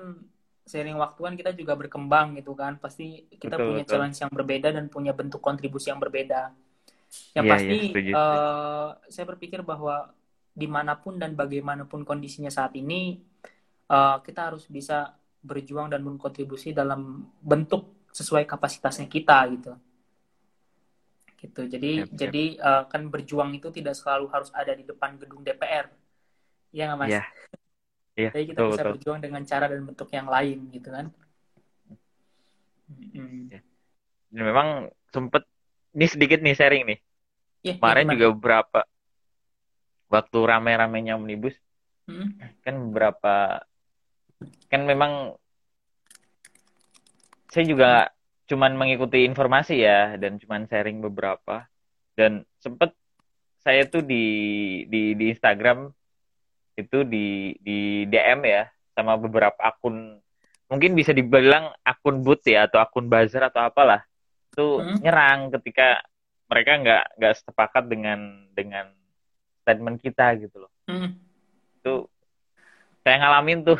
[SPEAKER 3] seiring waktu kan kita juga berkembang gitu kan, pasti kita
[SPEAKER 2] Betul,
[SPEAKER 3] punya
[SPEAKER 2] betul.
[SPEAKER 3] challenge yang berbeda dan punya bentuk kontribusi yang berbeda. Yang
[SPEAKER 2] Iya,
[SPEAKER 3] pasti
[SPEAKER 2] setuju.
[SPEAKER 3] eh, saya berpikir bahwa di mana pun dan bagaimanapun kondisinya saat ini, eh, kita harus bisa berjuang dan berkontribusi dalam bentuk sesuai kapasitasnya kita gitu. Gitu. Jadi
[SPEAKER 2] Yap, yap.
[SPEAKER 3] jadi eh, kan berjuang itu tidak selalu harus ada di depan gedung DPR. Iya nggak Mas?
[SPEAKER 2] Iya. Iya,
[SPEAKER 3] Jadi kita
[SPEAKER 2] betul,
[SPEAKER 3] bisa
[SPEAKER 2] betul.
[SPEAKER 3] berjuang dengan cara dan bentuk yang lain gitu kan. Mm-mm.
[SPEAKER 2] Iya. Dan memang sempet ini sedikit nih sharing nih.
[SPEAKER 3] Iya, iya,
[SPEAKER 2] Kemarin
[SPEAKER 3] gimana?
[SPEAKER 2] juga beberapa waktu rame-ramenya omnibus
[SPEAKER 3] Mm-mm.
[SPEAKER 2] kan beberapa kan memang saya juga cuman mengikuti informasi ya dan cuman sharing beberapa dan sempet saya tuh di di di Instagram itu di di DM ya sama beberapa akun mungkin bisa dibilang akun boot ya atau akun buzzer atau apalah itu
[SPEAKER 3] Hmm.
[SPEAKER 2] nyerang ketika mereka nggak nggak sepakat dengan dengan statement kita gitu loh
[SPEAKER 3] Mm.
[SPEAKER 2] itu saya ngalamin tuh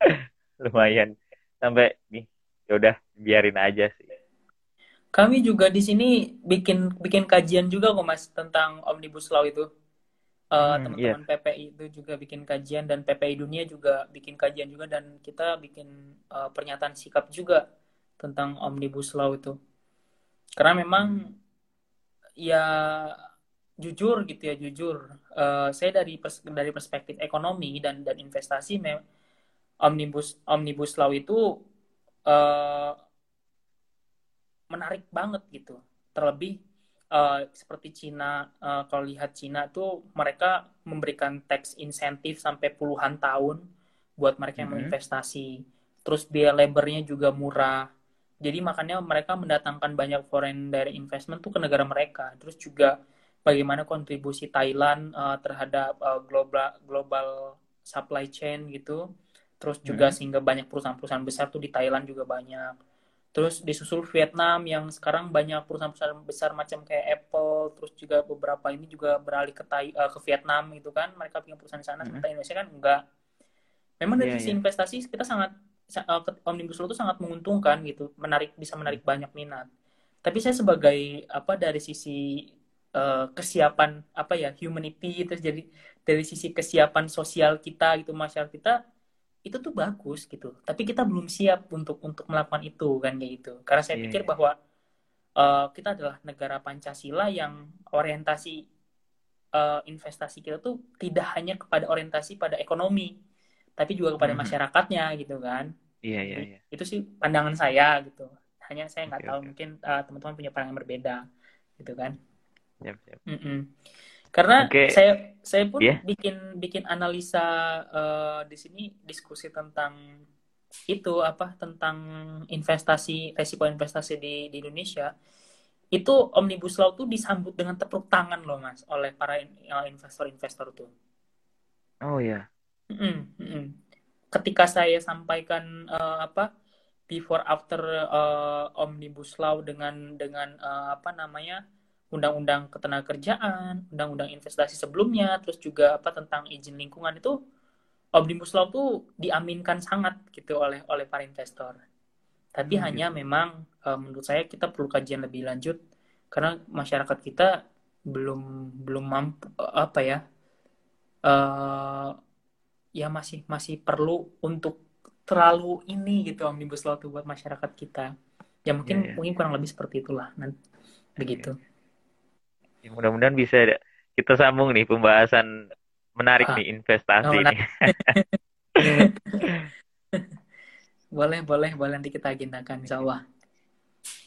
[SPEAKER 2] lumayan sampai nih ya udah biarin aja sih
[SPEAKER 3] Kami juga di sini bikin bikin kajian juga kok Mas tentang Omnibus Law itu. Eh,
[SPEAKER 2] Hmm,
[SPEAKER 3] teman-teman PPI itu juga bikin kajian dan PPI dunia juga bikin kajian juga dan kita bikin eh, pernyataan sikap juga tentang Omnibus Law itu. Karena memang ya jujur gitu ya jujur. Eh, saya dari pers- dari perspektif ekonomi dan dan investasi me- Omnibus Omnibus Law itu eh, menarik banget gitu. Terlebih eh, seperti Cina, eh, kalau lihat Cina tuh mereka memberikan tax insentif sampai puluhan tahun buat mereka yang
[SPEAKER 2] Mhm.
[SPEAKER 3] berinvestasi. Terus biaya labornya juga murah. Jadi makanya mereka mendatangkan banyak foreign direct investment tuh ke negara mereka. Terus juga bagaimana kontribusi Thailand eh, terhadap eh, global global supply chain gitu. Terus juga
[SPEAKER 2] Mhm.
[SPEAKER 3] sehingga banyak perusahaan-perusahaan besar tuh di Thailand juga banyak. Terus disusul Vietnam yang sekarang banyak perusahaan-perusahaan besar macam kayak Apple, terus juga beberapa ini juga beralih ke Thai- eh, ke Vietnam gitu kan. Mereka punya perusahaan di sana,
[SPEAKER 2] Mhm.
[SPEAKER 3] sementara Indonesia kan enggak. Memang dari
[SPEAKER 2] Iya,
[SPEAKER 3] sisi
[SPEAKER 2] iya.
[SPEAKER 3] investasi kita sangat sa- ke- Omnibus Law itu sangat menguntungkan gitu, menarik bisa menarik banyak minat. Tapi saya sebagai apa dari sisi eh, kesiapan apa ya humanity terus jadi dari sisi kesiapan sosial kita gitu masyarakat kita itu tuh bagus gitu. Tapi kita belum siap untuk untuk melakukan itu kan kayak gitu. Karena saya
[SPEAKER 2] Iya,
[SPEAKER 3] pikir
[SPEAKER 2] iya.
[SPEAKER 3] bahwa eh, kita adalah negara Pancasila yang orientasi eh, investasi kita tuh tidak hanya kepada orientasi pada ekonomi, tapi juga kepada
[SPEAKER 2] Mhm.
[SPEAKER 3] masyarakatnya gitu kan.
[SPEAKER 2] iya iya
[SPEAKER 3] Jadi,
[SPEAKER 2] iya
[SPEAKER 3] itu sih pandangan saya gitu. Hanya saya nggak
[SPEAKER 2] Oke,
[SPEAKER 3] tahu
[SPEAKER 2] oke.
[SPEAKER 3] mungkin eh, teman-teman punya pandangan berbeda gitu kan.
[SPEAKER 2] Siap, siap.
[SPEAKER 3] Mm-mm. Karena
[SPEAKER 2] Oke.
[SPEAKER 3] saya saya pun
[SPEAKER 2] Iya.
[SPEAKER 3] bikin bikin analisa eh, di sini diskusi tentang itu apa tentang investasi resiko investasi di di Indonesia itu omnibus law tuh disambut dengan tepuk tangan loh mas oleh para eh, investor-investor tuh.
[SPEAKER 2] oh iya
[SPEAKER 3] Mm-mm, mm-mm. Ketika saya sampaikan eh, apa before after eh, omnibus law dengan dengan eh, apa namanya undang-undang ketenagakerjaan, undang-undang investasi sebelumnya, terus juga apa tentang izin lingkungan itu omnibus law tuh diaminkan sangat gitu oleh oleh para investor. Tapi
[SPEAKER 2] Hmm,
[SPEAKER 3] hanya memang eh, menurut saya kita perlu kajian lebih lanjut karena masyarakat kita belum belum mampu eh, apa ya eh ya masih masih perlu untuk terlalu ini gitu omnibus law tuh buat masyarakat kita. Ya mungkin
[SPEAKER 2] Iya, iya.
[SPEAKER 3] mungkin kurang lebih seperti itulah nanti begitu.
[SPEAKER 2] Ya, mudah-mudahan bisa kita sambung nih pembahasan menarik
[SPEAKER 3] Ah.
[SPEAKER 2] nih investasi
[SPEAKER 3] Oh,
[SPEAKER 2] nih
[SPEAKER 3] Boleh, boleh, boleh nanti kita agendakan insya Allah.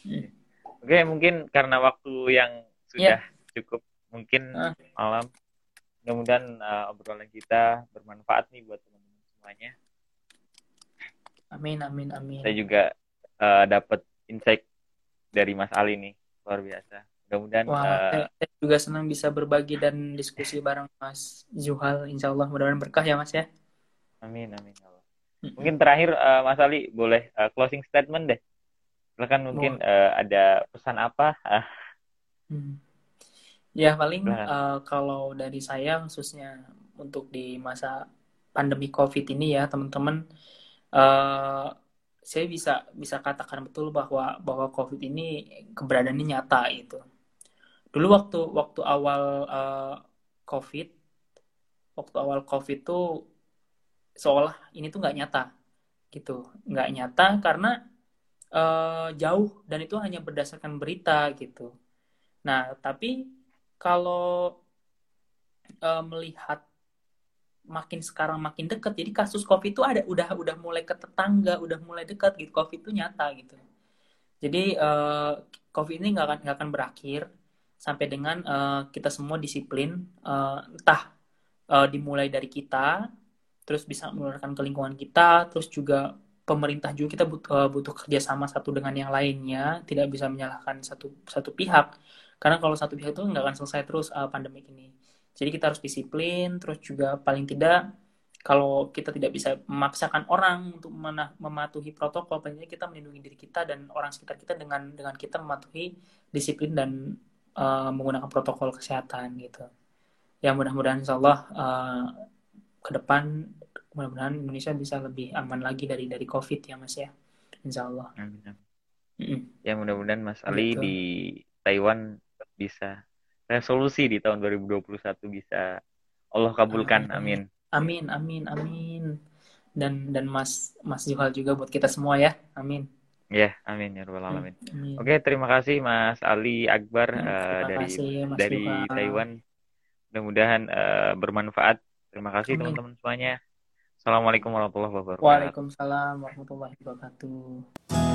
[SPEAKER 3] Hmm.
[SPEAKER 2] oke mungkin karena waktu yang sudah cukup mungkin
[SPEAKER 3] Ah.
[SPEAKER 2] malam mudah-mudahan uh, obrolan kita bermanfaat nih buat teman-teman semuanya
[SPEAKER 3] Amin, amin, amin.
[SPEAKER 2] saya juga uh, dapat insight dari Mas Ali nih luar biasa mudah-mudahan
[SPEAKER 3] Wah,
[SPEAKER 2] uh,
[SPEAKER 3] saya juga senang bisa berbagi dan diskusi bareng Mas Zuhal. Insya Allah mudah-mudahan berkah ya Mas ya.
[SPEAKER 2] amin amin ya Allah. Mungkin terakhir uh, Mas Ali boleh uh, closing statement deh silakan mungkin uh, ada pesan apa
[SPEAKER 3] Hmm. Ya paling eh, kalau dari saya khususnya untuk di masa pandemi COVID ini ya teman-teman, saya bisa bisa katakan betul bahwa bahwa COVID ini keberadaannya nyata itu. Dulu waktu waktu awal uh, COVID, waktu awal COVID tuh seolah ini tuh nggak nyata gitu, nggak nyata karena uh, jauh dan itu hanya berdasarkan berita gitu. Nah tapi kalau uh, melihat makin sekarang makin dekat jadi kasus covid itu ada udah udah mulai ke tetangga udah mulai dekat gitu. Covid itu nyata gitu. Jadi uh, covid ini nggak akan nggak akan berakhir sampai dengan uh, kita semua disiplin uh, entah uh, dimulai dari kita terus bisa menularkan ke lingkungan kita terus juga pemerintah juga kita butuh, uh, butuh kerjasama satu dengan yang lainnya tidak bisa menyalahkan satu satu pihak. Karena kalau satu pihak itu nggak akan selesai terus uh, pandemi ini. Jadi kita harus disiplin, terus juga paling tidak kalau kita tidak bisa memaksakan orang untuk mematuhi protokol, paling kita melindungi diri kita dan orang sekitar kita dengan dengan kita mematuhi disiplin dan uh, menggunakan protokol kesehatan gitu. Ya mudah-mudahan Insya Allah uh, ke depan mudah-mudahan Indonesia bisa lebih aman lagi dari dari COVID ya Mas ya, Insya Allah. Amin.
[SPEAKER 2] Mm. Ya mudah-mudahan Mas Ali gitu. di Taiwan bisa resolusi di tahun 2021 bisa Allah kabulkan. Amin.
[SPEAKER 3] Amin, amin, amin. Dan dan Mas Mas Juhal juga buat kita semua ya. Amin.
[SPEAKER 2] Ya, amin ya rabbal alamin. Amin. Oke, terima kasih Mas Ali Akbar uh, dari kasih, dari. Taiwan. Mudah-mudahan uh, bermanfaat. Terima kasih teman-teman semuanya. Assalamualaikum warahmatullahi wabarakatuh.
[SPEAKER 3] Waalaikumsalam warahmatullahi wabarakatuh.